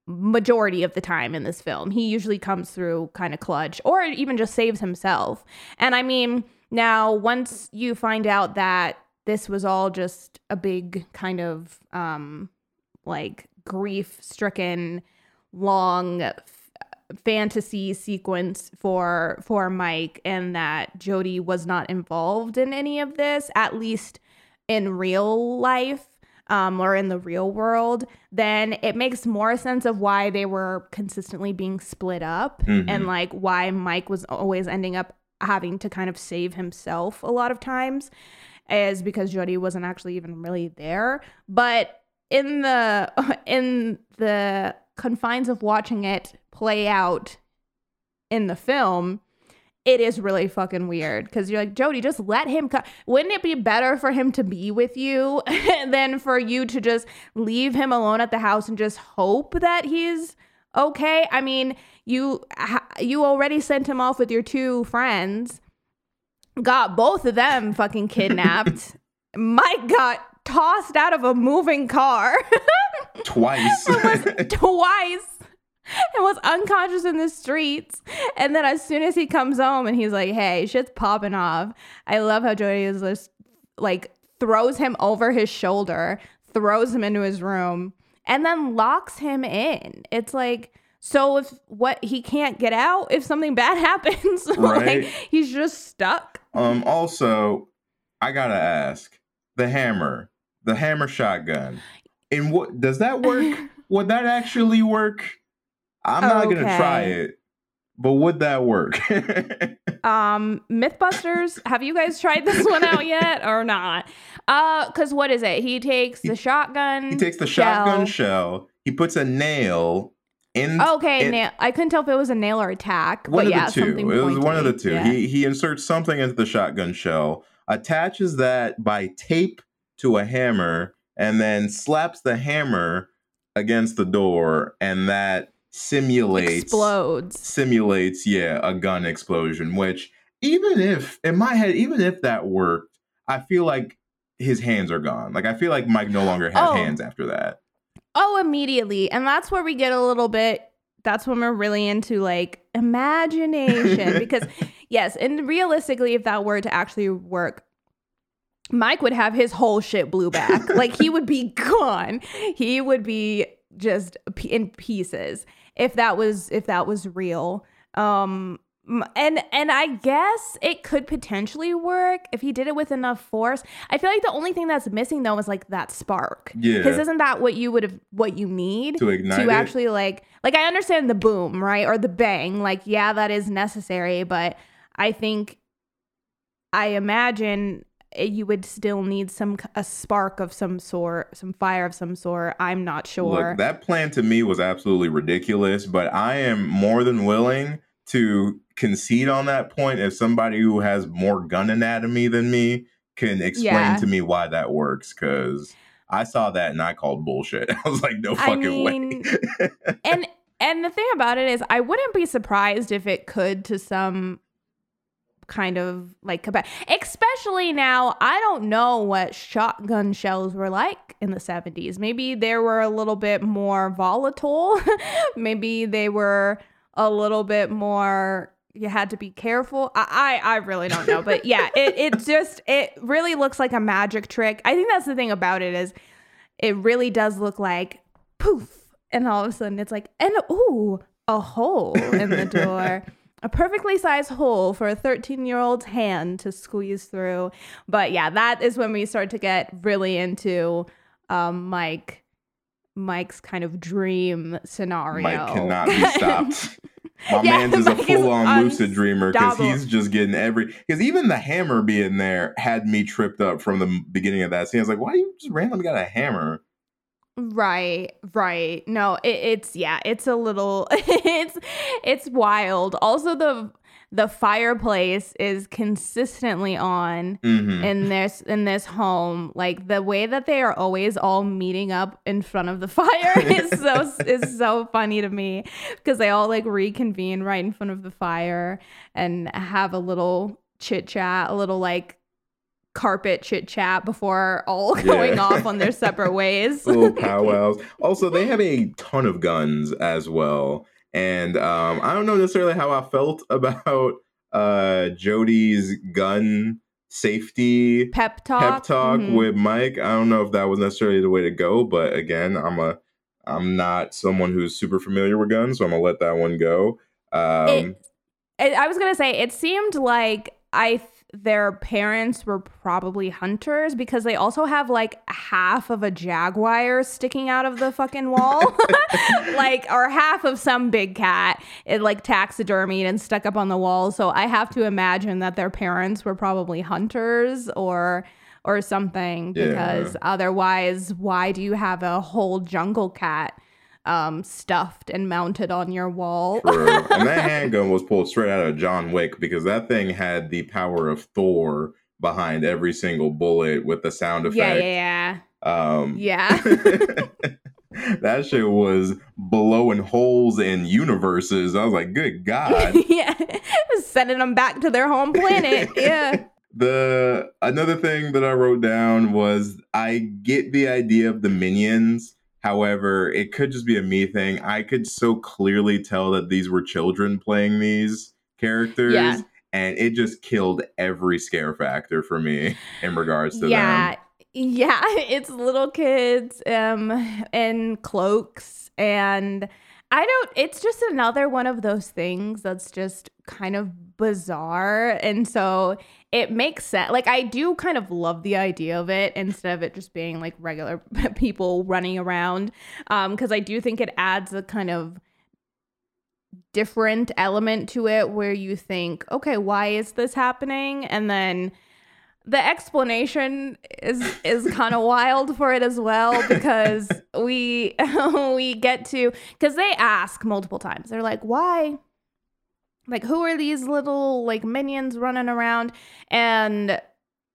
majority of the time in this film. He usually comes through kind of clutch or even just saves himself. And I mean, now once you find out that this was all just a big kind of um like grief stricken long fantasy sequence for for Mike and that Jody was not involved in any of this at least in real life um, or in the real world, then it makes more sense of why they were consistently being split up Mhm. and like why Mike was always ending up having to kind of save himself a lot of times is because Jody wasn't actually even really there. But in the (laughs) in the confines of watching it play out in the film, it is really fucking weird because you're like Jody, just let him. Wouldn't it be better for him to be with you (laughs) than for you to just leave him alone at the house and just hope that he's okay? I mean, you you already sent him off with your two friends, got both of them fucking kidnapped. (laughs) Mike got tossed out of a moving car (laughs) Twice. twice and was unconscious in the streets. And then as soon as he comes home and he's like, hey, shit's popping off. I love how Jody is just like throws him over his shoulder, throws him into his room, and then locks him in. It's like, so if what he can't get out, if something bad (laughs) happens, (laughs) Right. like he's just stuck. um. Also, I gotta ask the hammer, the hammer shotgun. And what does that work? (laughs) would that actually work? I'm not gonna try it, but would that work? (laughs) Um, Mythbusters, have you guys tried this one out yet or not? Uh, cause what is it? He takes the shotgun. he takes the shell. shotgun shell. He puts a nail in. Okay, it- nail. I couldn't tell if it was a nail or a tack. one but of yeah, the two. It was one of the two. Yeah. He he inserts something into the shotgun shell, attaches that by tape to a hammer, and then slaps the hammer against the door, and that simulates explodes. simulates yeah a gun explosion. Which even if in my head, even if that worked, I feel like his hands are gone. Like I feel like Mike no longer has Oh. hands after that. Oh, immediately. And that's where we get a little bit that's when we're really into like imagination (laughs) because yes, and realistically if that were to actually work Mike would have his whole shit blew back. like he would be (laughs) gone. He would be just in pieces if that was if that was real. Um and and I guess it could potentially work if he did it with enough force. I feel like the only thing that's missing though is like that spark. Yeah. Because isn't that what you would have what you need To ignite to it? actually like like I understand the boom, right? Or the bang. Like, yeah, that is necessary, but I think I imagine it- Eh, you would still need some a spark of some sort, some fire of some sort. I'm not sure. Look, that plan to me was absolutely ridiculous, but I am more than willing to concede on that point if somebody who has more gun anatomy than me can explain Yeah. to me why that works because I saw that and I called bullshit. (laughs) I was like, no I fucking mean, way. and and the thing about it is I wouldn't be surprised if it could to some kind of like especially now I don't know what shotgun shells were like in the 70s maybe they were a little bit more volatile. (laughs) Maybe they were a little bit more you had to be careful. I, I I really don't know but yeah it it (laughs) just it really looks like a magic trick. I think that's the thing about it is it really does look like poof and all of a sudden it's like and ooh a hole in the door (laughs) a perfectly sized hole for a 13 year old's hand to squeeze through but yeah that is when we start to get really into um mike mike's kind of dream scenario Mike cannot be stopped. (laughs) My Yeah, man's is a Mike full on lucid dreamer because he's just getting every. Because even the hammer being there had me tripped up from the beginning of that scene. I was like, why you just randomly got a hammer? Right, right. No, it, it's yeah, it's a little (laughs) it's it's wild. Also the the fireplace is consistently on Mhm. in this in this home like the way that they are always all meeting up in front of the (laughs) fire is so is so funny to me because they all like reconvene right in front of the fire and have a little chit chat a little like carpet chit chat before all (laughs) going Yeah. off on their separate ways (laughs) little (laughs) powwows. Also, they have a ton of guns as well. And um, I don't know necessarily how I felt about uh, Jody's gun safety pep talk pep talk Mhm. with Mike. I don't know if that was necessarily the way to go, but again, I'm a I'm not someone who's super familiar with guns, so I'm gonna let that one go. Um, It- I I was gonna say it seemed like I their parents were probably hunters because they also have like half of a jaguar sticking out of the fucking wall, (laughs) like or half of some big cat, it like taxidermied and stuck up on the wall. So I have to imagine that their parents were probably hunters or or something Yeah. because otherwise, why do you have a whole jungle cat? Um, stuffed and mounted on your wall. True. and that (laughs) handgun was pulled straight out of John Wick because that thing had the power of Thor behind every single bullet with the sound effect. Yeah, yeah, yeah. Um, yeah. Yeah. (laughs) that shit was blowing holes in universes. I was like, good God. (laughs) yeah. Sending them back to their home planet. Yeah. the another thing that I wrote down was I get the idea of the minions. However, it could just be a me thing. I could so clearly tell that these were children playing these characters. Yeah. And it just killed every scare factor for me in regards to that. yeah. them. Yeah. (laughs) It's little kids um in cloaks and I don't it's just another one of those things that's just kind of bizarre and so it makes sense like I do kind of love the idea of it instead of it just being like regular (laughs) people running around um because I do think it adds a kind of different element to it where you think okay why is this happening? And then the explanation is is kind of (laughs) wild for it as well because we (laughs) we get to because they ask multiple times. They're like why like who are these little like minions running around? And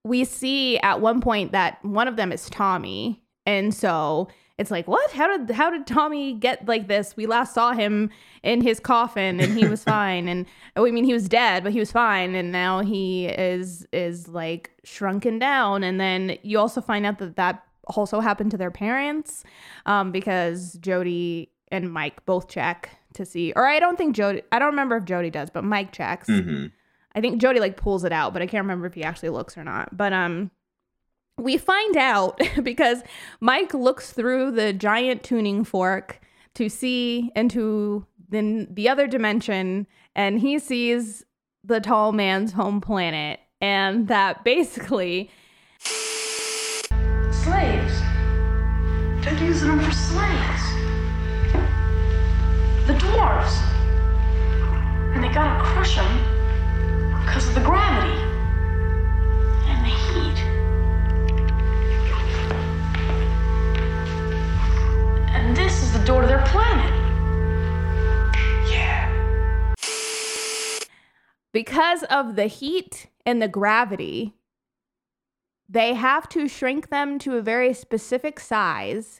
we see at one point that one of them is tommy. And so it's like what? How did how did tommy get like this? We last saw him in his coffin and he was (laughs) fine. And oh, i mean he was dead but he was fine. And now he is is like shrunken down. And then you also find out that that also happened to their parents um because jody and mike both check to see or i don't think jody i don't remember if jody does but mike checks hmm I think Jody like pulls it out, but I can't remember if he actually looks or not. But um we find out (laughs) because Mike looks through the giant tuning fork to see into the, the other dimension and he sees the tall man's home planet and that basically Slaves. They're using them for slaves. The. And they gotta crush them because of the gravity and the heat. And this is the door to their planet. Yeah. because of the heat and the gravity, they have to shrink them to a very specific size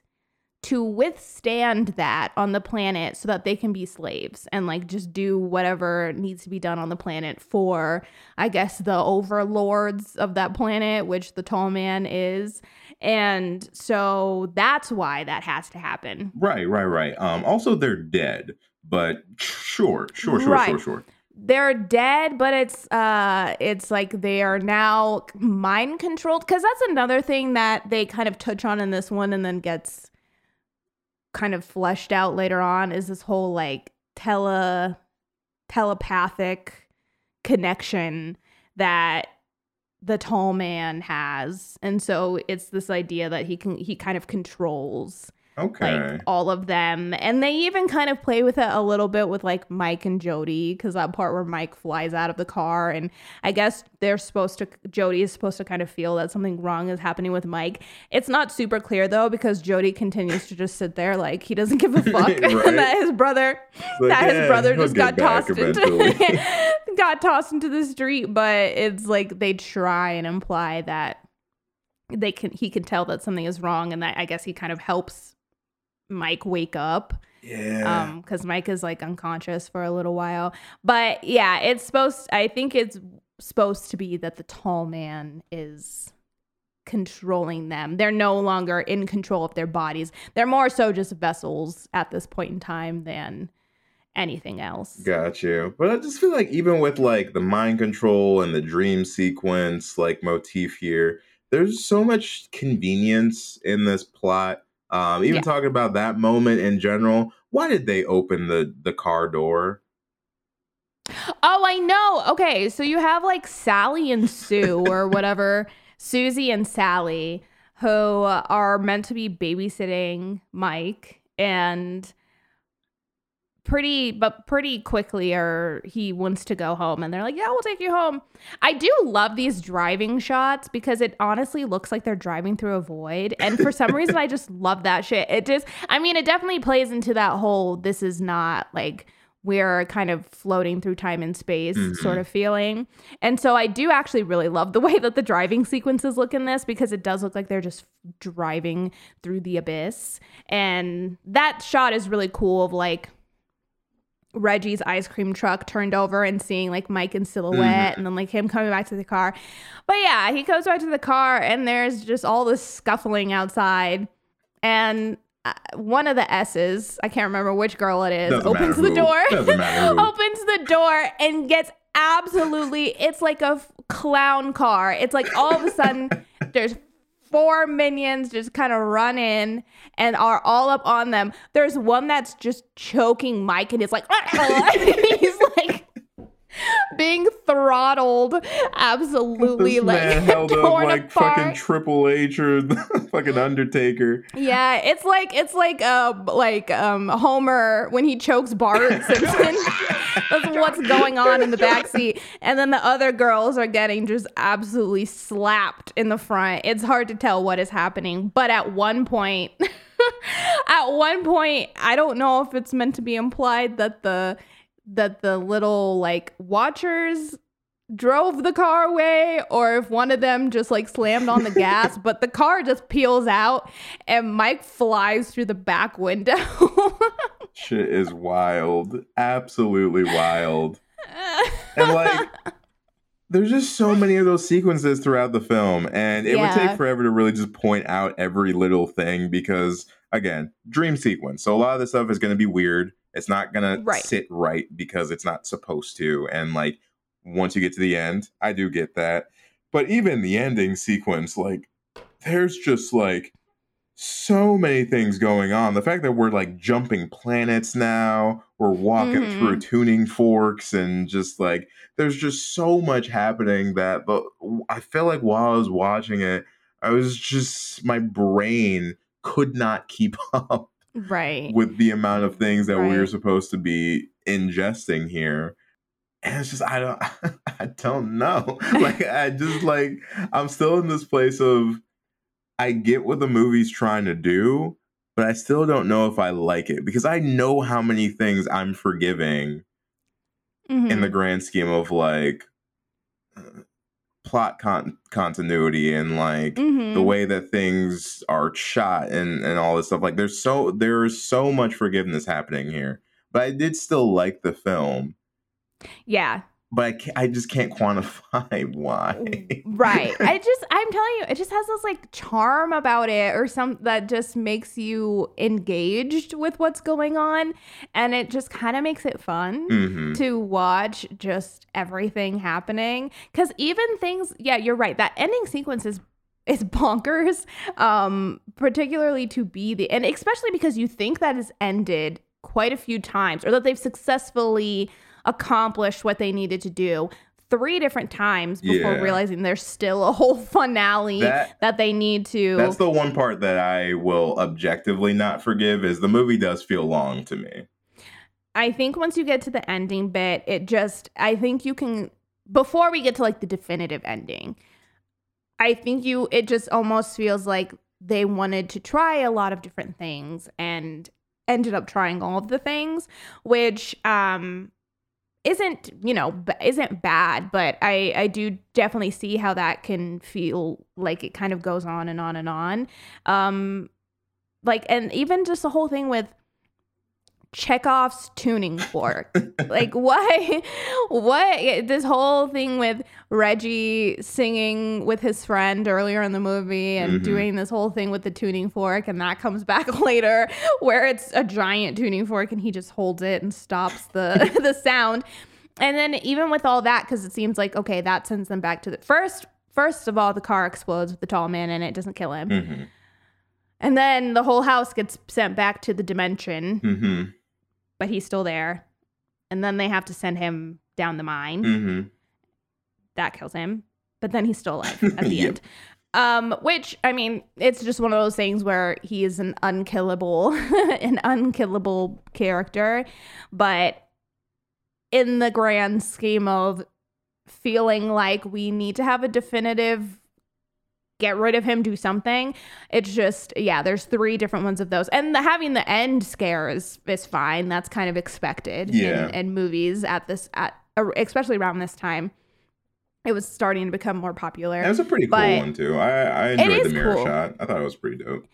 to withstand that on the planet so that they can be slaves and like just do whatever needs to be done on the planet for i guess the overlords of that planet which the tall man is and so that's why that has to happen Right, right, right. Um, also, they're dead, but sure, sure, sure, Right. sure, sure. they're dead but it's uh it's like they are now mind controlled because that's another thing that they kind of touch on in this one and then gets kind of fleshed out later on is this whole like tele telepathic connection that the tall man has. And so it's this idea that he can he kind of controls Okay. like all of them. And they even kind of play with it a little bit with like mike and jody because that part where mike flies out of the car and i guess they're supposed to jody is supposed to kind of feel that something wrong is happening with mike. It's not super clear though because jody continues to just sit there like he doesn't give a (laughs) fuck. (laughs) Right. that his brother Like, that yeah, his brother just got tossed into (laughs) got tossed into the street. But it's like they try and imply that they can he can tell that something is wrong and that i guess he kind of helps mike wake up yeah. um because mike is like unconscious for a little while but yeah it's supposed i think it's supposed to be that the tall man is controlling them they're no longer in control of their bodies they're more so just vessels at this point in time than anything else Got you. But I just feel like even with like the mind control and the dream sequence like motif here, there's so much convenience in this plot. Um, even Yeah. talking about that moment in general, why did they open the the car door? Oh, I know. Okay, so you have like Sally and Sue (laughs) or whatever, Susie and Sally, who are meant to be babysitting Mike and pretty but pretty quickly or he wants to go home and they're like, "Yeah, we'll take you home." I do love these driving shots because it honestly looks like they're driving through a void and for some reason I just (laughs) love that shit. It just I mean, it definitely plays into that whole this is not like we're kind of floating through time and space mm-hmm. sort of feeling. And so I do actually really love the way that the driving sequences look in this because it does look like they're just driving through the abyss. And that shot is really cool of like Reggie's ice cream truck turned over and seeing like Mike in silhouette and then like him coming back to the car. But yeah, he goes back to the car and there's just all this scuffling outside. And uh, one of the S's, I can't remember which girl it is, Doesn't opens the who. door. Doesn't matter who. (laughs) opens the door and gets absolutely it's like a f- clown car. It's like all of a sudden (laughs) there's four minions just kind of run in and are all up on them. There's one that's just choking Mike and is like (laughs) he's like (laughs) being throttled absolutely This like held (laughs) up like apart. fucking Triple H or (laughs) fucking Undertaker. Yeah, it's like it's like uh like um Homer when he chokes Bart Simpson. That's what's going on in the backseat. And then the other girls are getting just absolutely slapped in the front. It's hard to tell what is happening. But at one point at one point, I don't know if it's meant to be implied that the that the little like watchers drove the car away or if one of them just like slammed on the gas, (laughs) but the car just peels out and Mike flies through the back window. (laughs) Shit is wild. Absolutely wild. And like there's just so many of those sequences throughout the film and it would take forever to really just point out every little thing because again, dream sequence. So a lot of this stuff is going to be weird. It's not going to Right. sit right because it's not supposed to and like once you get to the end, I do get that. But even the ending sequence like there's just like so many things going on. The fact that we're like jumping planets now, we're walking Mhm. through tuning forks, and just like there's just so much happening that but I feel like while I was watching it, I was just my brain could not keep (laughs) up right. with the amount of things that we are supposed to be ingesting here. And it's just I don't (laughs) I don't know. (laughs) Like I just like I'm still in this place of I get what the movie's trying to do, but I still don't know if I like it because I know how many things I'm forgiving in the Mhm. grand scheme of like uh, plot con- continuity and like the Mhm. way that things are shot and and all this stuff like there's so there's so much forgiveness happening here but i did still like the film Yeah. But i, can't, I just can't quantify (laughs) why right. I just I'm telling you, it just has this like charm about it or some that just makes you engaged with what's going on and it just kind of makes it fun. hmm to watch just everything happening because even things yeah you're right that ending sequence is is bonkers um particularly to be the and especially because you think that has ended quite a few times or that they've successfully accomplished what they needed to do three different times before Yeah. realizing there's still a (laughs) whole finale that, That- they need to. That's the one part that I will objectively not forgive is the movie does feel long to me. I think once you get to the ending bit, it just I think you can before we get to like the definitive ending. I think you it just almost feels like they wanted to try a lot of different things and ended up trying all of the things, which um isn't, you know, isn't bad, but I I do definitely see how that can feel like it kind of goes on and on and on. Um like and even just the whole thing with Chekhov's tuning (laughs) fork. like why what this whole thing with Reggie singing with his friend earlier in the movie and Mhm. doing this whole thing with the tuning fork and that comes (laughs) back later where it's a giant tuning fork and he just holds it and stops the (laughs) the sound. And then even with all that cuz it seems like okay that sends them back to the first first of all the car explodes with the tall man in it doesn't kill him. hmm And then the whole house gets sent back to the dimension hmm but he's still there. And then they have to send him down the mine. hmm That kills him. But then he's still alive (laughs) at the Yep. end. Um, which I mean, it's just one of those things where he is an unkillable, (laughs) an unkillable character. But in the grand scheme of feeling like we need to have a definitive get rid of him, do something. It's just yeah, there's three different ones of those, and the, having the end scare is is fine. That's kind of expected Yeah. in, in movies at this at especially around this time. It was starting to become more popular. That was a pretty cool But one too. I, I enjoyed the mirror cool. shot. I thought it was pretty dope.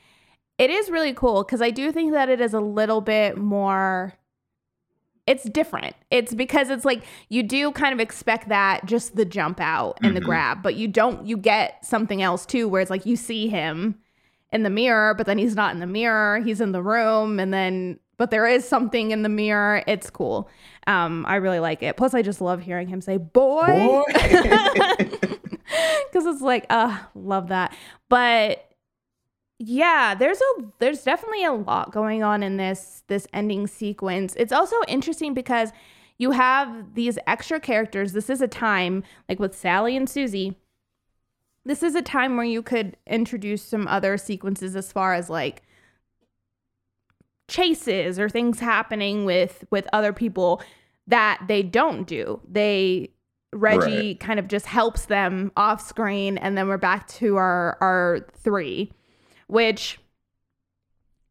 it is really cool because I do think that it is a little bit more. It's different. It's because it's like you do kind of expect that just the jump out and the Mhm. grab, but you don't. You get something else too, where it's like you see him in the mirror, but then he's not in the mirror. He's in the room, and then but there is something in the mirror. It's cool. Um, I really like it. Plus, I just love hearing him say "boy." Boy. (laughs) (laughs) (laughs) because it's like uh love that but yeah there's a there's definitely a lot going on in this this ending sequence. It's also interesting because you have these extra characters. This is a time like with sally and susie this is a time where you could introduce some other sequences as far as like chases or things happening with with other people that they don't do. They reggie Right. kind of just helps them off screen and then we're back to our our three which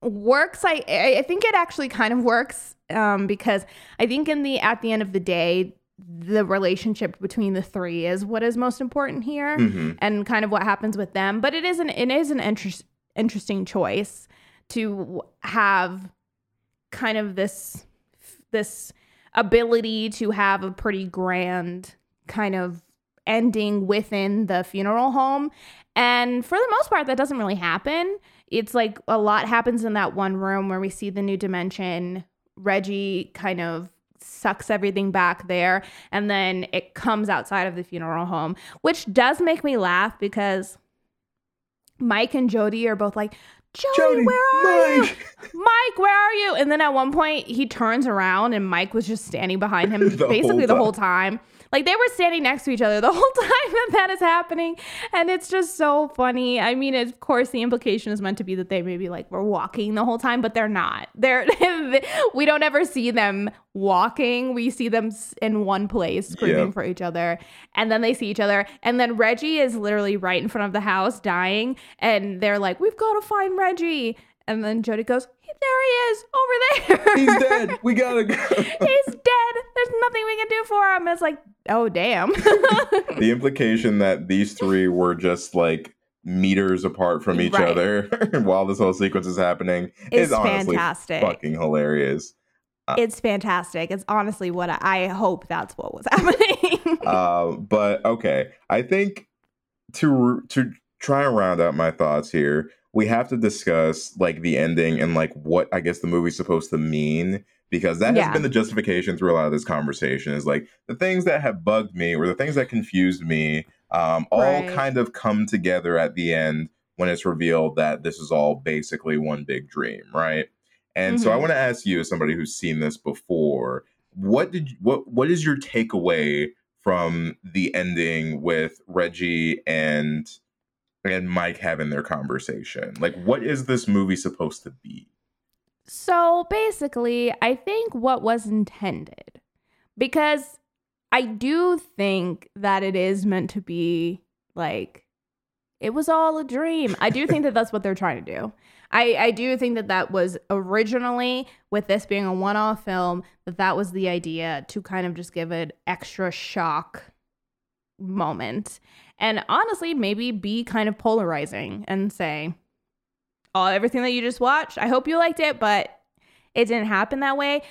works i i think it actually kind of works um because i think in the at the end of the day the relationship between the three is what is most important here hmm and kind of what happens with them. But it is an it is an interest, interesting choice to have kind of this this ability to have a pretty grand kind of ending within the funeral home. And for the most part, that doesn't really happen. It's like a lot happens in that one room where we see the new dimension. Reggie kind of sucks everything back there and then it comes outside of the funeral home which does make me laugh because mike and jody are both like jody, Jody, where are you Mike." (laughs) mike where are you and then at one point he turns around and mike was just standing behind him (laughs) basically whole the whole time like they were standing next to each other the (laughs) whole time that that is happening. And it's just so funny. I mean of course the implication is meant to be that they maybe like were walking the whole time but they're not. They're (laughs) we don't ever see them walking. We see them in one place screaming Yep. for each other. And then they see each other. And then reggie is literally right in front of the house dying. And they're like we've got to find reggie. And then jody goes there he is over there. He's dead. (laughs) We gotta go. he's dead. There's nothing we can do for him. It's like oh damn (laughs) the implication that these three were just like meters apart from each Right. other (laughs) while this whole sequence is happening It's is honestly fantastic. fucking hilarious. it's fantastic it's honestly what I, I hope that's what was (laughs) happening Uh, but okay, I think to to try and round out my thoughts here, we have to discuss like the ending and like what I guess the movie's supposed to mean because that Yeah. has been the justification through a lot of this conversation is like the things that have bugged me or the things that confused me um, all Right. kind of come together at the end when it's revealed that this is all basically one big dream, right? And so I Mhm. want to ask you, as somebody who's seen this before, what did you, what what is your takeaway from the ending with Reggie and and Mike having their conversation. Like what is this movie supposed to be? So basically, I think what was intended because I do think that it is meant to be like it was all a dream. I do think that that's what they're trying to do. I, I do think that that was originally with this being a one-off film that that was the idea to kind of just give it extra shock moment and honestly maybe be kind of polarizing and say oh everything that you just watched i hope you liked it but it didn't happen that way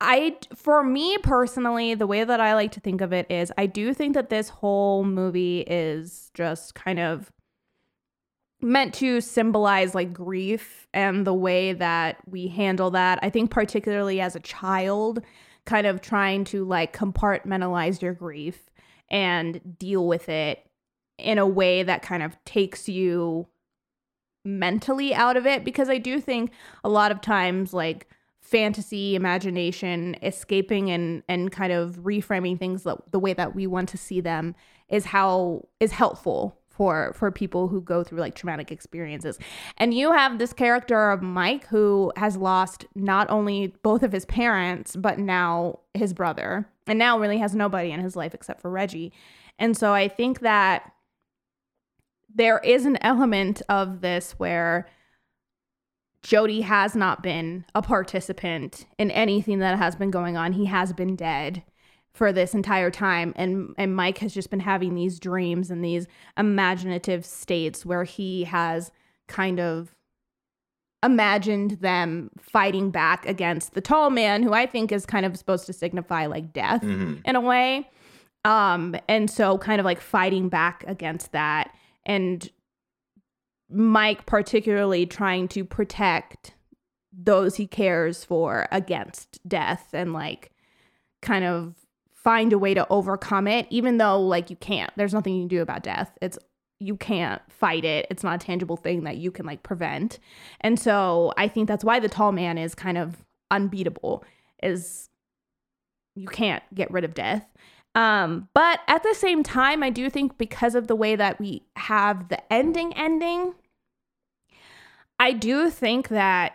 I, for me personally, the way that I like to think of it is I do think that this whole movie is just kind of meant to symbolize like grief and the way that we handle that. I think, particularly as a child, kind of trying to like compartmentalize your grief and deal with it in a way that kind of takes you mentally out of it. Because I do think a lot of times, like, fantasy imagination escaping and and kind of reframing things the, way that we want to see them is how is helpful for for people who go through like traumatic experiences and you have this character of mike who has lost not only both of his parents but now his brother and now really has nobody in his life except for reggie and so i think that there is an element of this where Jody has not been a participant in anything that has been going on. He has been dead for this entire time and and Mike has just been having these dreams and these imaginative states where he has kind of imagined them fighting back against the tall man who I think is kind of supposed to signify like death mm-hmm. in a way. Um and so kind of like fighting back against that and Mike particularly trying to protect those he cares for against death and like kind of find a way to overcome it even though like you can't. There's nothing you can do about death. It's you can't fight it. It's not a tangible thing that you can like prevent. And so i think that's why the tall man is kind of unbeatable is you can't get rid of death um, but at the same time, I do think because of the way that we have the ending ending, I do think that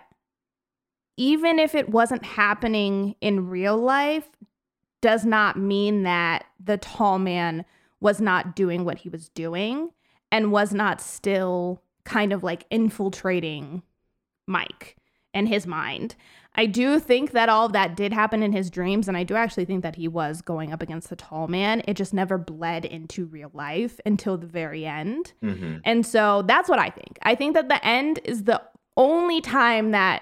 even if it wasn't happening in real life, does not mean that the tall man was not doing what he was doing and was not still kind of like infiltrating Mike and his mind. I do think that all of that did happen in his dreams, and I do actually think that he was going up against the tall man. It just never bled into real life until the very end. Mm-hmm. And so that's what I think. I think that the end is the only time that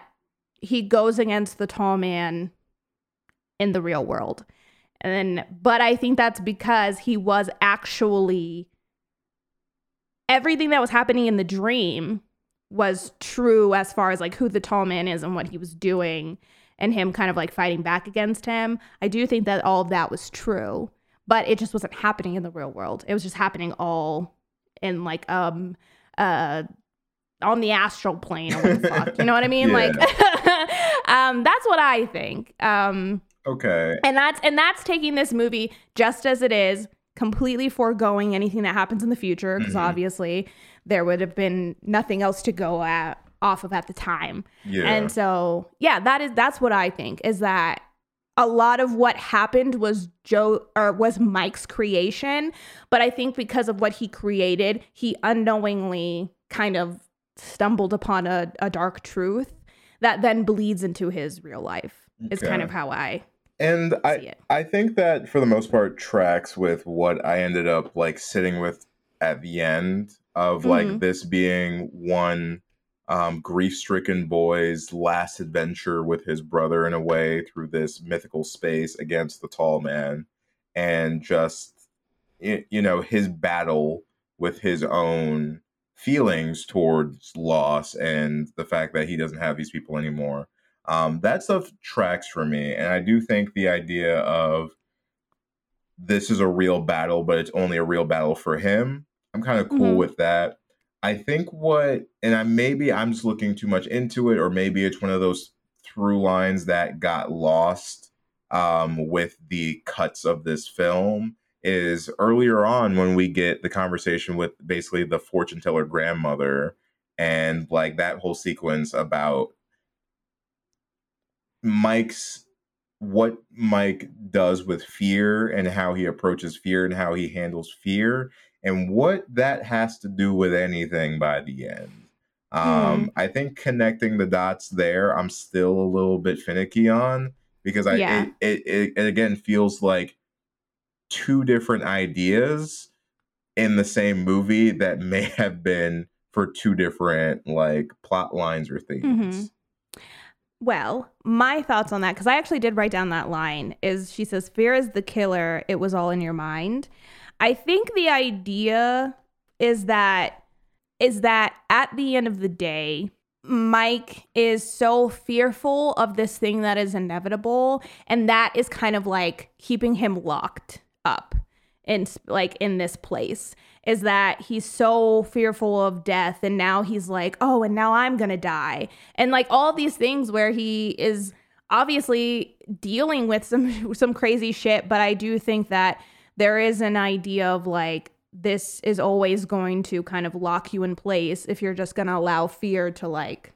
he goes against the tall man in the real world. And then, but I think that's because he was actually everything that was happening in the dream was true as far as like who the tall man is and what he was doing and him kind of like fighting back against him. I do think that all of that was true, but it just wasn't happening in the real world. It was just happening all in like um uh on the astral plane or what the fuck. You know what I mean? (laughs) Like (laughs) um that's what I think. Um Okay. And that's and that's taking this movie just as it is, completely foregoing anything that happens in the future because mm-hmm. obviously there would have been nothing else to go at off of at the time. Yeah. And so, yeah, that is that's what I think is that a lot of what happened was Joe or was Mike's creation, but I think because of what he created, he unknowingly kind of stumbled upon a, a dark truth that then bleeds into his real life. Okay. Is kind of how I and I. I think that for the most part tracks with what I ended up like sitting with at the end of like mm-hmm. this being one um, grief-stricken boy's last adventure with his brother in a way through this mythical space against the tall man and just you know his battle with his own feelings towards loss and the fact that he doesn't have these people anymore um, that stuff tracks for me and i do think the idea of this is a real battle but it's only a real battle for him I'm kind of cool mm-hmm. with that. I think what, and I maybe I'm just looking too much into it, or maybe it's one of those through lines that got lost um, with the cuts of this film is earlier on when we get the conversation with basically the fortune teller grandmother and like that whole sequence about Mike's what Mike does with fear and how he approaches fear and how he handles fear and what that has to do with anything by the end. Um, mm. I think connecting the dots there, I'm still a little bit finicky on because I yeah. it, it, it, again feels like two different ideas in the same movie that may (laughs) have been for two different like plot lines or themes. Mm-hmm. Well, my thoughts on that, because I actually did write down that line, is she says, Fear is the killer, it was all in your mind. I think the idea is that is that at the end of the day, Mike is so fearful of this thing that is inevitable, and that is kind of like keeping him locked up in like in this place is that he's so fearful of death and now he's like oh and now i'm gonna die and like all these things where he is obviously dealing with some (laughs) some crazy shit but i do think that there is an idea of like this is always going to kind of lock you in place if you're just gonna allow fear to like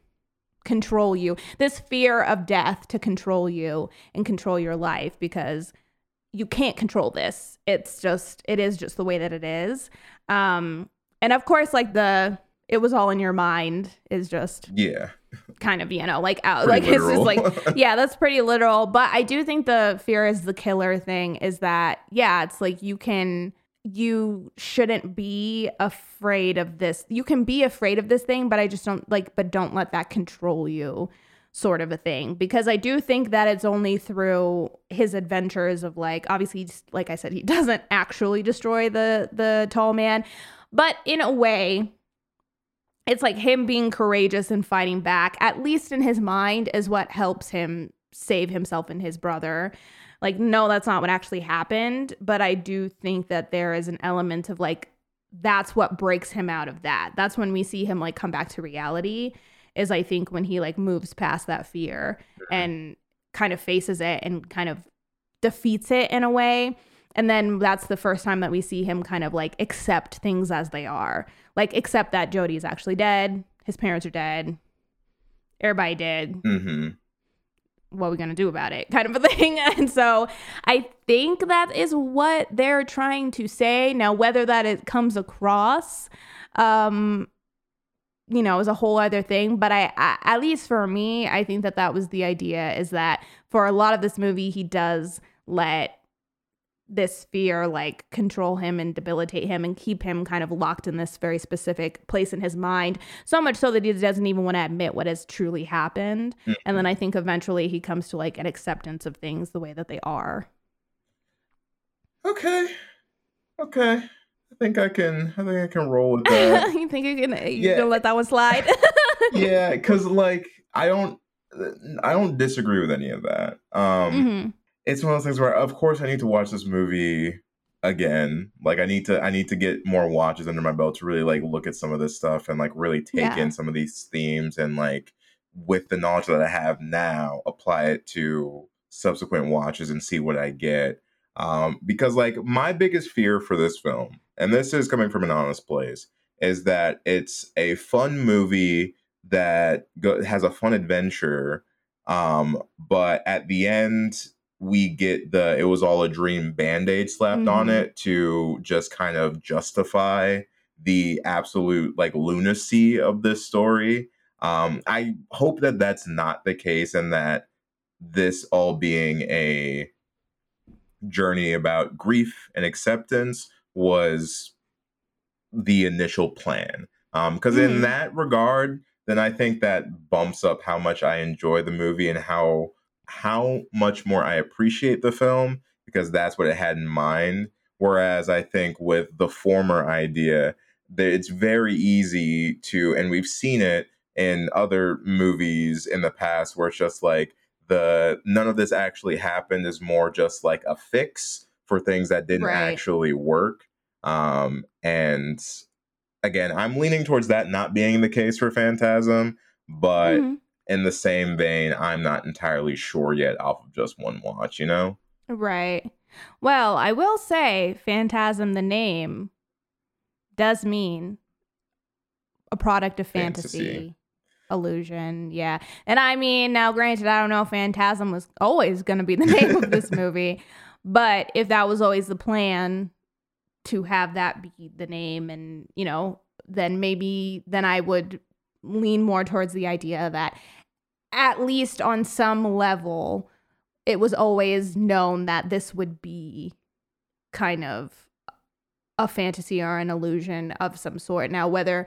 control you this fear of death to control you and control your life because you can't control this. It's just it is just the way that it is. Um and of course like the it was all in your mind is just yeah. kind of you know like out like (laughs) it's just like (laughs) yeah that's pretty literal. But i do think the fear is the killer thing is that yeah it's like you can you shouldn't be afraid of this. You can be afraid of this thing but i just don't like but don't let that control you sort of a thing because I do think that it's only through his adventures of like obviously like I said he (laughs) doesn't actually destroy the the tall man but in a way it's like him being courageous and fighting back at least in his mind is what helps him save himself and his brother. Like no that's not what actually happened but I do think that there is an element of like that's what breaks him out of that. That's when we see him like come back to reality is I think when he like moves past that fear mm-hmm. and kind of faces it and kind of defeats it in a way. And then that's the first time that we see him kind of like accept things as they are. Like accept that Jody is actually dead, his parents are dead, everybody dead. Mm-hmm. What are we gonna do about it? (laughs) Kind of a thing. (laughs) And so I think that is what they're trying to say. Now, whether that it comes across um you know, is a whole other thing. But I, I, at least for me, I think that that was the idea is that for a lot of this movie, he does let this fear like control him and debilitate him and keep him kind of locked in this very specific place in his mind so much so that he doesn't even want to admit what has truly happened mm-hmm. and then i think eventually he comes to like an acceptance of things the way that they are okay okay I think I can. I think I can roll with (laughs) that. you think you can? You yeah. gonna let that one slide? (laughs) yeah, because (laughs) like I don't, I don't disagree with any of that. Um, mm-hmm. It's one of those things where, of course, I need to watch this movie again. Like I need to, I need to get more watches under my belt to really like look at some of this stuff and like really take yeah. in some of these themes and like with the knowledge that I have now, apply it to subsequent watches and see what I get. Um, because like my biggest fear for this film and this is coming from an honest place, is that it's a fun movie that go- has a fun adventure, um, but at the end we get the it was all a dream band-aid slapped mm-hmm. on it to just kind of justify the absolute like lunacy of this story. Um, I hope that that's not the case and that this all being a journey about grief and acceptance was the initial plan. Because um, mm. in that regard, then I think that bumps up how much I enjoy the movie and how how much more I appreciate the film because that's what it had in mind. Whereas I think with the former idea, that it's very easy to, and we've seen it in other movies in the past where it's just like the none of this actually happened is more just like a fix for things that didn't right. actually work. Um, and again, I'm leaning towards that not being the case for Phantasm, but mm-hmm. in the same vein, I'm not entirely sure yet off of just one watch, you know? Right. Well, I will say Phantasm the name does mean a product of fantasy. Fantasy. Illusion, yeah. And I mean, now granted, I don't know if Phantasm was always going to be the name of this (laughs) movie, but if that was always the plan to have that be the name and, you know, then maybe then I would lean more towards the idea that at least on some level it was always known that this would be kind of a fantasy or an illusion of some sort. Now, whether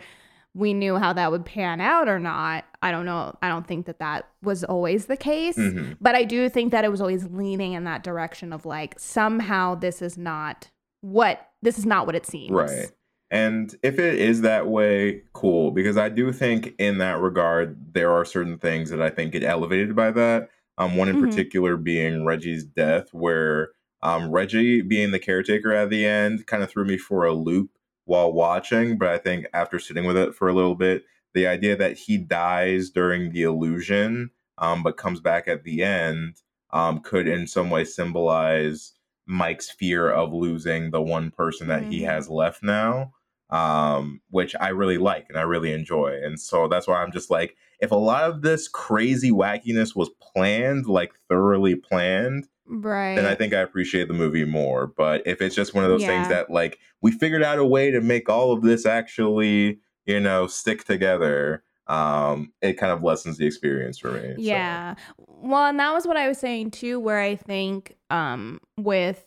we knew how that would pan out or not, I don't know. I don't think that that was always the case. Mhm. But I do think that it was always leaning in that direction of like, somehow this is not what this is not what it seems. Right. And if it is that way, cool. Because I do think in that regard, there are certain things that I think get elevated by that. Um, one in Mhm. particular being Reggie's death, where um, Reggie being the caretaker at the end kind of threw me for a loop while watching. But I think after sitting with it for a little bit, the idea that he dies during the illusion, um, but comes back at the end, um, could in some way symbolize Mike's fear of losing the one person that he Mhm. has left now, um, which I really like and I really enjoy. And so that's why I'm just like, if a lot of this crazy wackiness was planned, like thoroughly planned, Right. then I think I appreciate the movie more. But if it's just one of those things that like we figured out a way to make all of this actually, you know, stick together, um, it kind of lessens the experience for me. so. Yeah. Well, and that was what I was saying too, where I think um with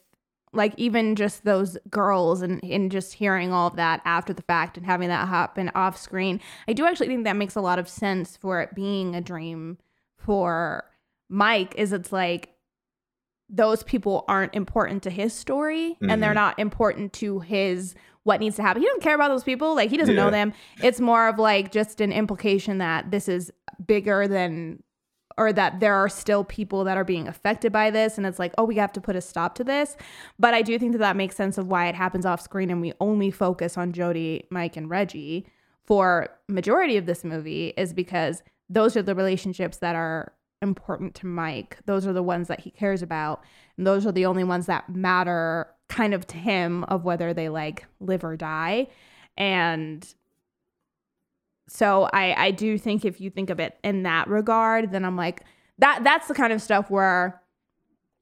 like even just those girls and, and just hearing all of that after the fact and having that happen off screen, I do actually think that makes a lot of sense for it being a dream for Mike, is it's like those people aren't important to his story and they're Mhm. not important to his what needs to happen. He doesn't care about those people. Like he doesn't know them. It's more of like just an implication that this is bigger than or that there are still people that are being affected by this and it's like oh we have to put a stop to this. But i do think that that makes sense of why it happens off screen and we only focus on jody mike and reggie for majority of this movie is because those are the relationships that are important to mike. Those are the ones that he cares about and those are the only ones that matter kind of to him of whether they like live or die. And so I I do think if you think of it in that regard, then I'm like that that's the kind of stuff where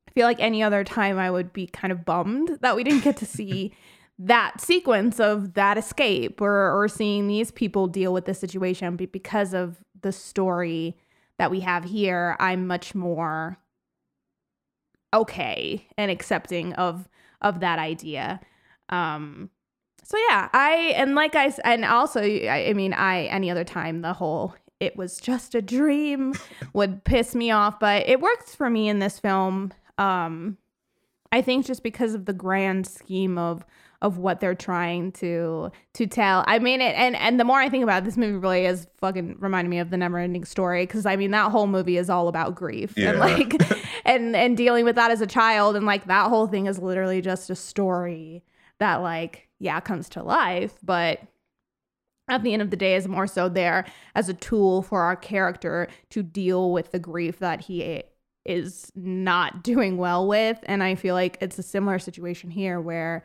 I feel like any other time I would be kind of bummed that we didn't get to see (laughs) that sequence of that escape or or seeing these people deal with the situation but because of the story that we have here, I'm much more okay and accepting of of that idea. Um so yeah, I and like I and also I, I mean I any other time the whole it was just a dream (laughs) would piss me off, but it works for me in this film. Um I think just because of the grand scheme of of what they're trying to to tell. I mean it and and the more I think about it, this movie really is fucking reminding me of the never ending story because I mean that whole movie is all about grief and like (laughs) and and dealing with that as a child and like that whole thing is literally just a story that like yeah comes to life but at the end of the day is more so there as a tool for our character to deal with the grief that he is not (laughs) doing well with. And i feel like it's a similar situation here where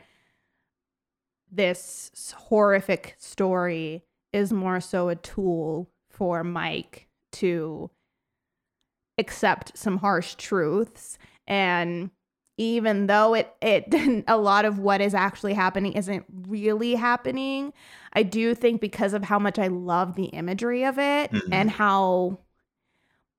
this horrific story is more so a tool for mike to accept some harsh truths and even though it it (laughs) a lot of what is actually happening isn't really happening i do think because of how much i love the imagery of it Mhm. and how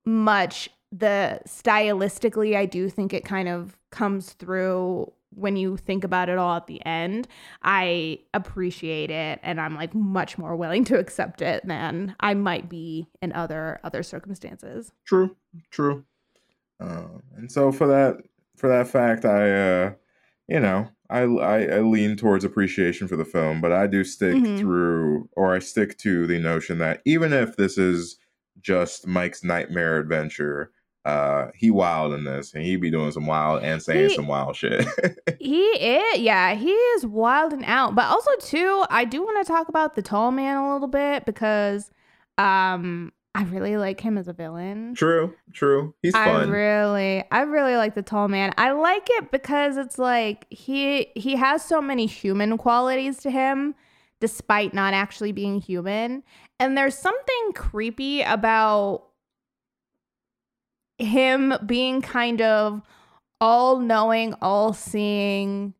much the stylistically i do think it kind of comes through when you think about it all at the end i appreciate it and i'm like much more willing to accept it than i might be in other other circumstances True, true. Uh, and so for that for that fact, I uh, you know I, I I lean towards appreciation for the film, but I do stick Mhm. through or I stick to the notion that even if this is just Mike's nightmare adventure, uh, he wild in this, and he be doing some wild and saying He- some wild shit. (laughs) He is, yeah, he is wild and out. But also too, I do want to talk about the tall man a little bit because um I really like him as a villain. True, true. He's I fun. I really, I really like the tall man. I like it because it's like he he has so many human qualities to him, despite not actually being human. And there's something creepy about him being kind of all knowing, all seeing.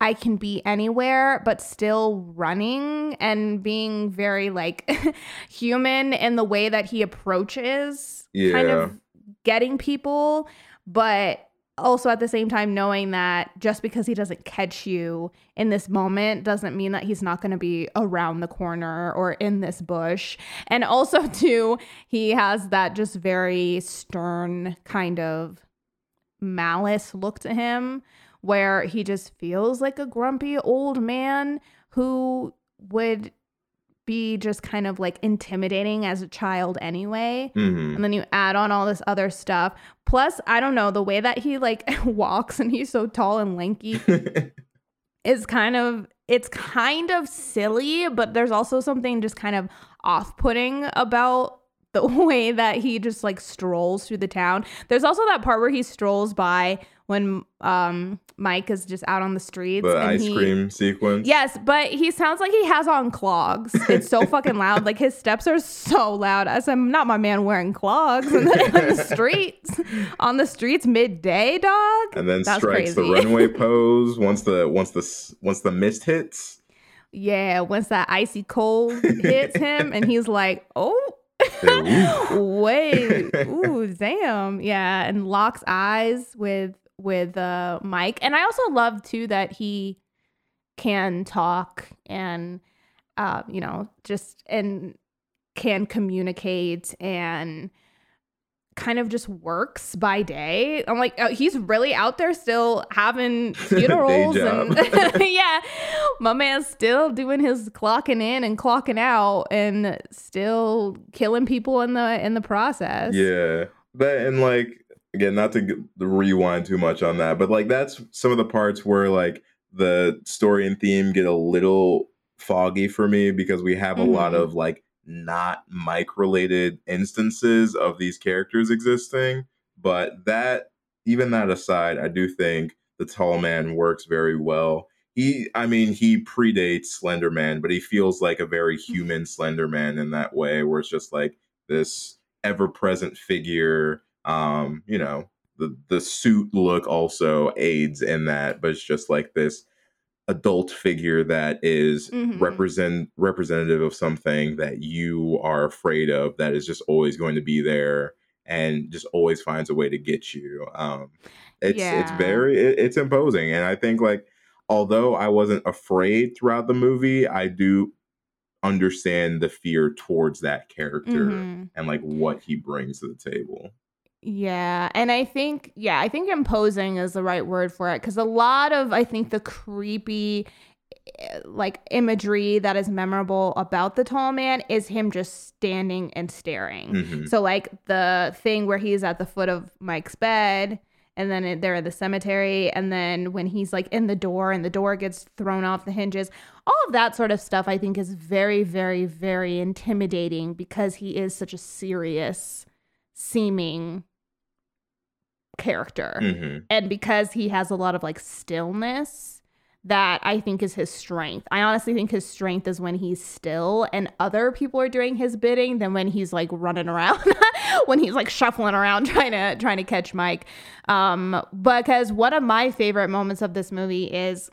I can be anywhere, but still running and being very like (laughs) human in the way that he approaches kind of getting people, but also at the same time knowing that just because he doesn't catch you in this moment doesn't mean that he's not going to be around the corner or in this bush. And also (laughs) too, he has that just very stern kind of malice look to him where he just feels like a grumpy old man who would be just kind of like intimidating as a child anyway. Mhm. And then you add on all this other stuff. Plus, I don't know, the way that he like (laughs) walks and he's so tall and lanky (laughs) is kind of it's kind of silly, but there's also something just kind of off-putting about the (laughs) way that he just like strolls through the town. There's also that part where he strolls by when um Mike is just out on the streets the and ice he, cream sequence. Yes, but he sounds like he has on clogs. It's so (laughs) fucking loud. Like his steps are so loud. As I'm not my man wearing clogs on the, (laughs) streets, on the streets midday, dog. and then That's strikes the runway (laughs) pose once the once the once the mist hits. Yeah, once that icy cold hits him, and he's like, "Oh, wait, ooh, damn, yeah," and locks eyes with with uh, Mike. And I also love too that he can talk and uh, you know just and can communicate and kind of just works by day. I'm like, oh, he's really out there still having (laughs) funerals and (laughs) yeah, my man's still doing his clocking in and clocking out and still killing people in the in the process. Yeah, But and like again, not to rewind too much on that, but like that's some of the parts where like the story and theme get a little foggy for me because we have a lot Mhm. of like not Mike related instances of these characters existing. But that, even that aside, I do think the tall man works very well. He, I mean, he predates Slender Man, but he feels like a very human Slender Man in that way, where it's just like this ever present figure. Um, you know, the the suit look also aids in that, but it's just like this adult figure that is Mhm. represent representative of something that you are afraid of that is just always going to be there and just always finds a way to get you um it's it's very it, it's imposing and i think like although i wasn't afraid throughout the movie i do understand the fear towards that character Mhm. and like what he brings to the table Yeah, and I think yeah, I think imposing is the right word for it cuz a lot of I think the creepy eh, like imagery that is memorable about the tall man is him just standing and staring. Mhm. So like the thing where he's at the foot of Mike's bed and then it- they're in the cemetery and then when he's like in the door and the door gets thrown off the hinges all of that sort of stuff i think is very very very intimidating because he is such a serious seeming character Mhm. and because he has a lot of like stillness that I think is his strength. I honestly think his strength is when he's still and other people are doing his bidding than when he's like running around (laughs) when he's like shuffling around (laughs) trying to trying to catch Mike. Um because one of my favorite moments of this movie is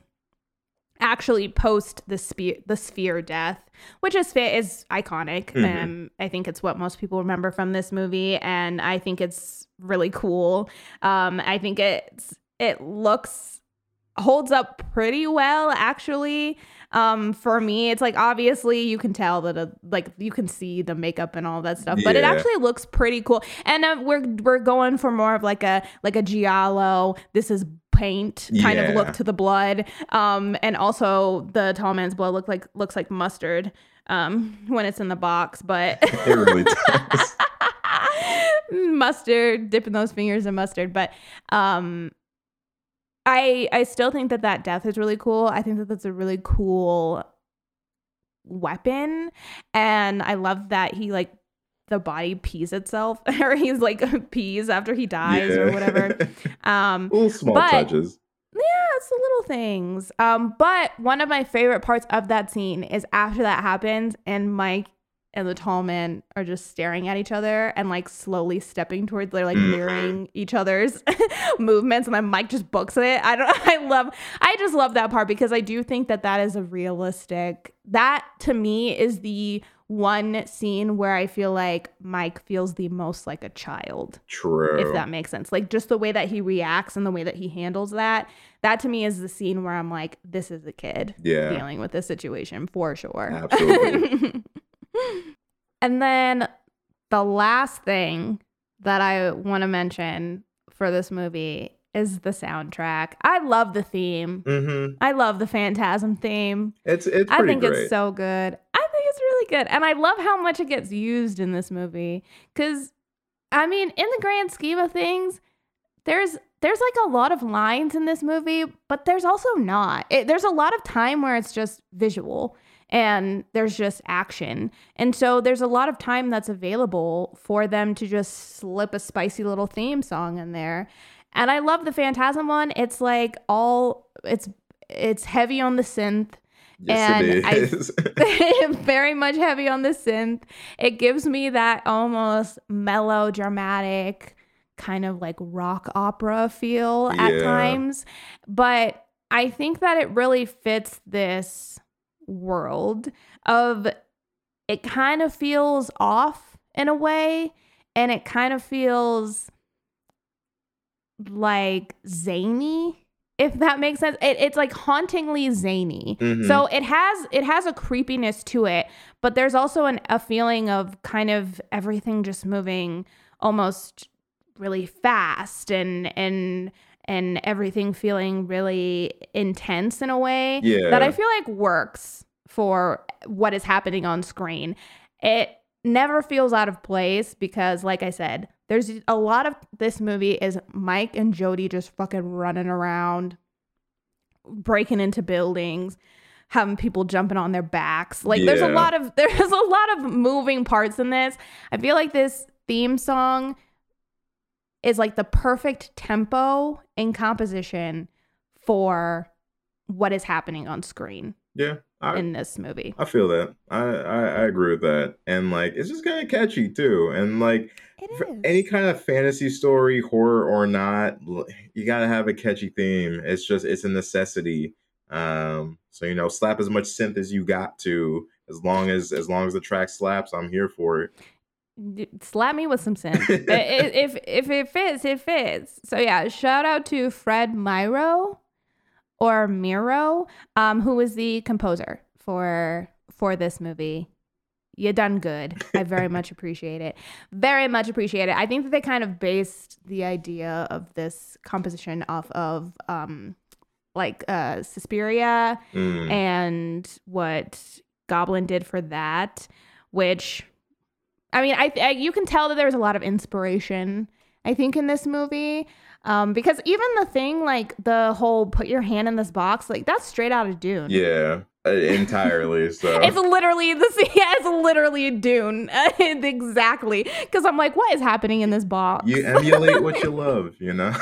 actually post the sphere the sphere death which is is iconic. Mhm. um i think it's what most people remember from this movie and i think it's really cool. Um i think it's it looks holds up pretty well actually. Um for me it's like obviously you can tell that uh like you can see the makeup and all that stuff but it actually looks pretty cool. And uh, we're we're going for more of like a like a giallo this is paint kind of look to the blood. Um and also the tall man's blood look like looks like mustard um (laughs) when it's in the box but (laughs) it really (laughs) does. Mustard dipping those fingers in mustard. But um i i still think that that death is really cool. I think that that's a really cool weapon. And i love that he like the body pees itself (laughs) or he's like (laughs) pees after he dies or whatever. (laughs) Um Little small But- touches. yeah, it's the little things. Um, but one of my favorite parts of that scene is after that happens and Mike and the tall man are just staring at each other and like slowly stepping towards they're like Mhm. mirroring each other's (laughs) movements and then Mike just books it. I don't (laughs) I love I just love that part because I do think that that is a realistic that to me is the one scene where I feel like Mike feels the most like a child True. if that makes sense. Like just the way that he reacts and the way that he handles that. That to me is the scene where I'm like, this is a kid yeah. dealing with this situation for sure. Absolutely. (laughs) (laughs) and then the last thing that I want to mention for this movie is the soundtrack. I love the theme. hmm I love the Phantasm theme. It's it's I think great. it's so good. I think it's really good. And I love how much it gets used in this movie. Cause I mean, in the grand scheme of things, there's there's like a lot of lines in this movie, but there's also not. It, there's a lot of time where it's just visual and there's just action. And so there's a lot of time that's available for them to just slip a spicy little theme song in there. And I love the Phantasm one. It's like all it's it's heavy on the synth yes, and it I- (laughs) (laughs) (laughs) very much heavy on the synth. It gives me that almost melodramatic kind of like rock opera feel at times. But I think that it really fits this world of it kind of feels off in a way and it kind of feels like zany if that makes sense it, it's like hauntingly zany Mhm. so it has it has a creepiness to it but there's also an, a feeling of kind of everything just moving almost really fast and and and everything feeling really intense in a way Yeah. that I feel like works for what is happening on screen. It never feels out of place because like I said, there's a lot of this movie is Mike and Jody just fucking running around breaking into buildings having people jumping on their backs like there's a lot of (laughs) there's a lot of moving parts in this i feel like this theme song is like the perfect tempo and composition for what is happening on screen yeah. I, in this movie I feel that. I, I I agree with that. And like it's just kind of catchy too. And like it any kind of fantasy story, horror or not, you gotta have a catchy theme. It's just it's a necessity. Um, so you know, slap as much synth as you got to, as long as as long as the track slaps, I'm here for it. Slap me with some (laughs) i- if if it fits, it fits. So yeah, shout out to Fred Myrow or Myrow, um, who was the composer for for this movie. You done good. I very much (laughs) appreciate it. Very much appreciate it. I think that they kind of based the idea of this composition off of um like uh Suspiria Mm. and what Goblin did for that, which I mean, I, I you can tell that there was a lot of inspiration. I think in this movie, um, because even the thing like the whole "put your hand in this box," like that's straight out of Dune. Yeah, uh, entirely. (laughs) So It's literally the (laughs) yeah, it's literally Dune, (laughs) exactly. Because I'm like, what is happening in this box? you emulate what you love, you know.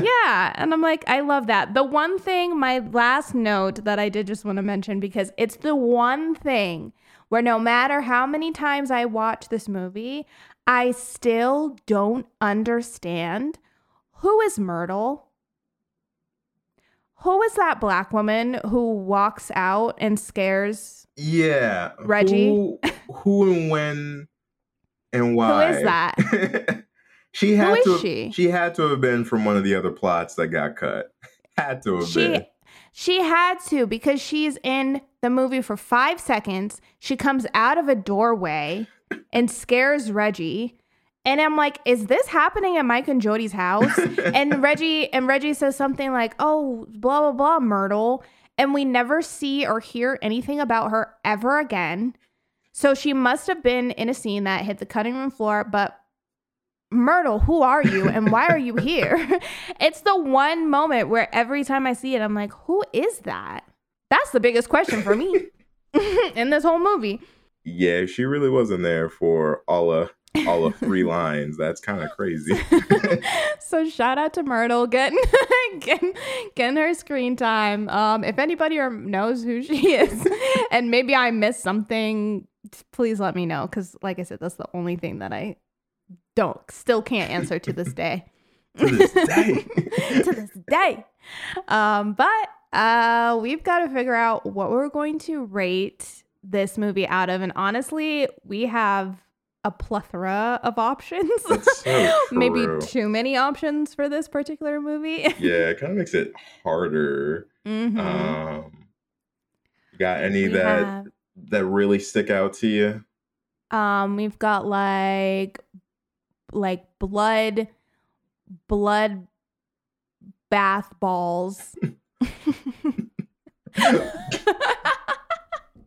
yeah. And I'm like, I love that. The one thing, my last note that I did just want to mention, because it's the one thing where no matter how many times I watch this movie, I still don't understand who is Myrtle? Who is that black woman who walks out and scares? Yeah. Reggie? Who, who and when and why? is that? (laughs) she had Who to is she? she had to have been from one of the other plots that got cut. (laughs) Had to have She been. she had to because she's in the movie for 5 seconds. She comes out of a doorway and scares Reggie. And I'm like, is this happening at Mike and Jody's house? (laughs) and Reggie and Reggie says something like, "Oh, blah blah blah, Myrtle," and we never see or hear anything about her ever again. So she must have been in a scene that hit the cutting room floor. But Myrtle, who are you and why are you (laughs) here? (laughs) it's the one moment where every time I see it, I'm like, who is that? That's the biggest question for me (laughs) in this whole movie. yeah, she really wasn't there for all of all of three (laughs) lines. That's kind of crazy. (laughs) so shout out to Myrtle getting, getting getting her screen time. Um, if anybody knows who she is, and maybe I missed something, please let me know. Because like I said, that's the only thing that I don't still can't answer to this day. to this day. to this day. Um, but uh, we've got to figure out what we're going to rate this movie out of, and honestly, we have a plethora of options. (laughs) So Maybe too many options for this particular movie. (laughs) yeah, it kind of makes it harder. Mm-hmm. Um, got any We that have- that really stick out to you? Um, we've got like like blood blood bath balls. (laughs)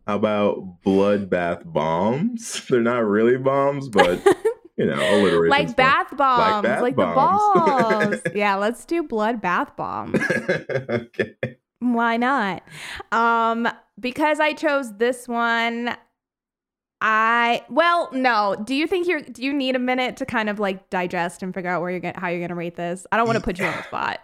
How about bloodbath bombs? (laughs) They're not really bombs, but (laughs) you know, alliteration. like bath bombs, bath like, bombs. the balls. (laughs) yeah, let's do blood bath bombs. okay. Why not? Um, because I chose this one. I well, no. Do you think you're? Do you need a minute to kind of like digest and figure out where you're going how you're gonna rate this? I don't want to put you on the (laughs) spot.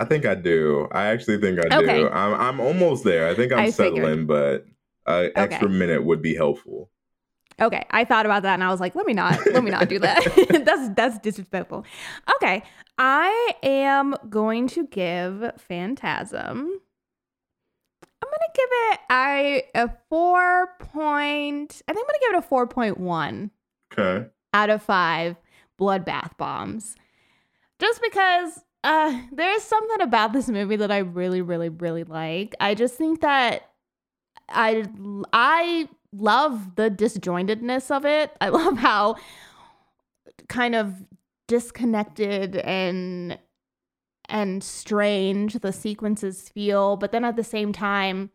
I think I do. I actually think I Okay. do. I'm I'm almost there. I think I'm I figured. settling, but an extra minute would be helpful. okay, I thought about that and I was like, let me not, let me not do that. (laughs) that's that's disrespectful. Okay, I am going to give Phantasm. I'm gonna give it I a four point. I think I'm gonna give it a four point one. Okay. out of five bloodbath bombs. Just because uh, there is something about this movie that I really, really, really like. I just think that I I love the disjointedness of it. I (laughs) love how kind of disconnected and and strange the sequences feel, but then at the same time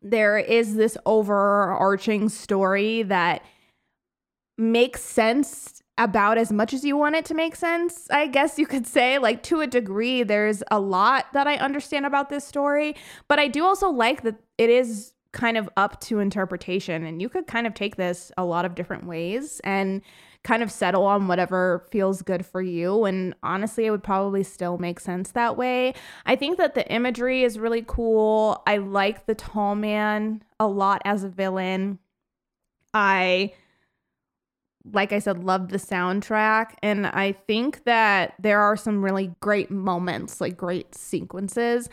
there is this overarching story that makes sense about as much as you want it to make sense, I guess you could say. Like, to a degree, there's a lot that I understand about this story, but I do also like that it is kind of up to interpretation, and you could kind of take this a lot of different ways and kind of settle on whatever feels good for you. And honestly, it would probably still make sense that way. I think that the imagery is really cool. I like the tall man a lot as a villain. I like I said, love the soundtrack. And I think that there are some really great moments, like great sequences.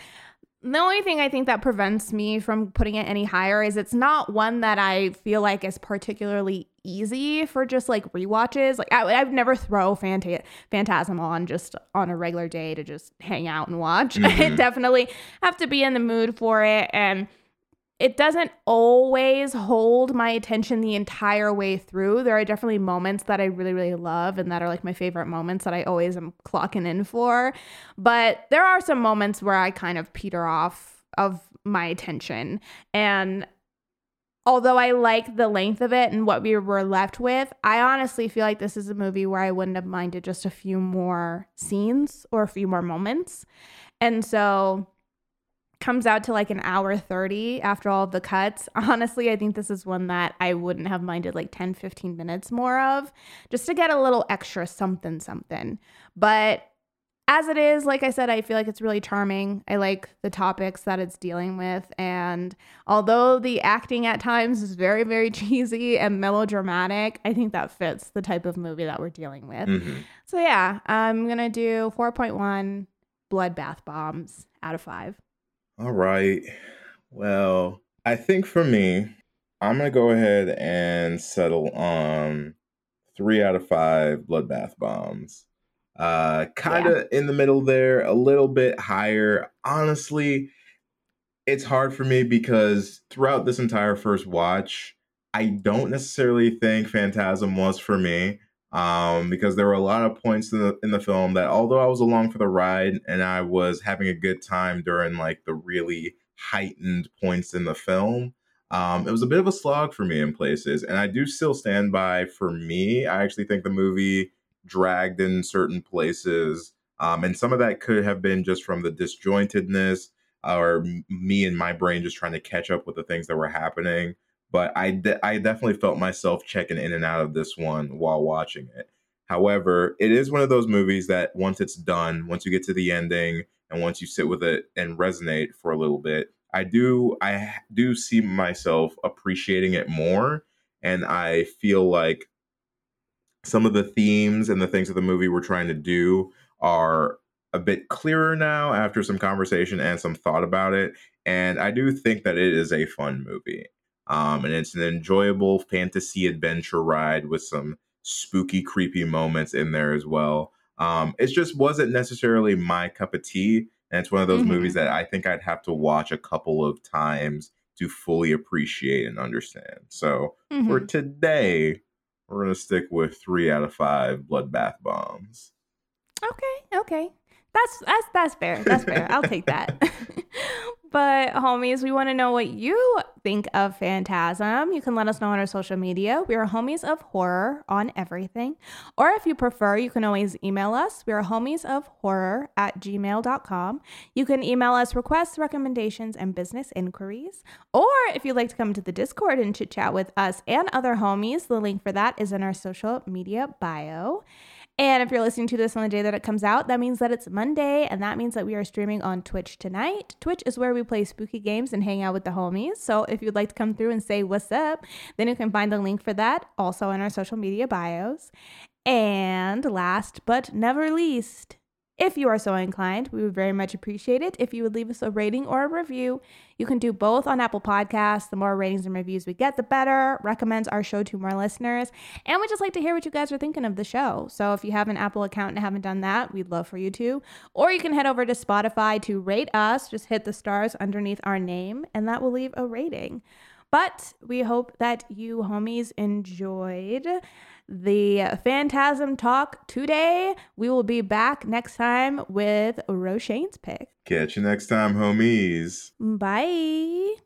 The only thing I think that prevents me from putting it any higher is it's not one that I feel like is particularly easy for just like rewatches. Like I, I'd never throw Phanta- Phantasm on just on a regular day to just hang out and watch. (laughs) I Mhm. definitely have to be in the mood for it. And it doesn't always hold my attention the entire way through. There are definitely moments that I really, really love and that are like my favorite moments that I always am clocking in for. But there are some moments where I kind of peter off of my attention. And although I like the length of it and what we were left with, I honestly feel like this is a movie where I wouldn't have minded just a few more scenes or a few more moments. And so comes out to like an hour 30 after all the cuts. (laughs) Honestly, I think this is one that I wouldn't have minded like 10, 15 minutes more of just to get a little extra something, something. But as it is, like I said, I feel like it's really charming. I like the topics that it's dealing with. And although the acting at times is very, very (laughs) cheesy and melodramatic, I think that fits the type of movie that we're dealing with. Mhm. So, yeah, I'm going to do 4.1 bloodbath bombs out of five. All right. Well, I think for me, I'm gonna go ahead and settle on three out of five bloodbath bombs. Uh, kind of in the middle there, a little bit higher. Honestly, it's hard for me because throughout this entire first watch, I don't necessarily think Phantasm was for me. Um, because there were a lot of points in the in the film that although I was along for the ride and I was having a good time during like the really heightened points in the film, um, it was a bit of a slog for me in places. And I do still stand by for me, I actually think the movie dragged in certain places. Um, and some of that could have been just from the disjointedness or me and my brain just trying to catch up with the things that were happening. but I de- I definitely felt myself checking in and out of this one while watching it. However, it is one of those movies that once it's done, once you get to the ending, and once you sit with it and resonate for a little bit, I do I do see myself appreciating it more, and I feel like some of the themes and the things that the movie we're trying to do are a bit clearer now after some conversation and some thought about it. And I do think that it is a fun movie. Um, and it's an enjoyable fantasy adventure ride with some spooky, creepy moments in there as well. Um, it just wasn't necessarily my cup of tea. And it's one of those mm-hmm. movies that I think I'd have to watch a couple of times to fully appreciate and understand. So mm-hmm. for today, we're going to stick with three out of five bloodbath bombs. Okay, okay. That's that's that's fair. That's fair. I'll take that. (laughs) (laughs) but homies, we want to know what you think of Phantasm. You can let us know on our social media. We are homies of horror on everything. Or if you prefer, you can always email us. We are homies of horror at gmail.com. You can email us requests, recommendations, and business inquiries. Or if you'd like to come to the Discord and chit chat with us and other homies, the link for that is in our social media bio. And if you're listening to this on the day that it comes out, that means that it's Monday, and that means that we are streaming on Twitch tonight. Twitch is where we play spooky games and hang out with the homies. So if you'd like to come through and say what's up, then you can find the link for that also in our social media bios. And last but never least, if you are so inclined, we would very much appreciate it if you would leave us a rating or a review. You can do both on Apple Podcasts. The more ratings and reviews we get, the better. Recommends our show to more listeners. And we just like to hear what you guys are thinking of the show. So if you have an Apple account and haven't done that, we'd love for you to. Or you can head over to Spotify to rate us. Just hit the stars underneath our name, and that will leave a rating. But we hope that you homies enjoyed the Phantasm Talk today. We will be back next time with Roshane's pick. Catch you next time, homies. Bye.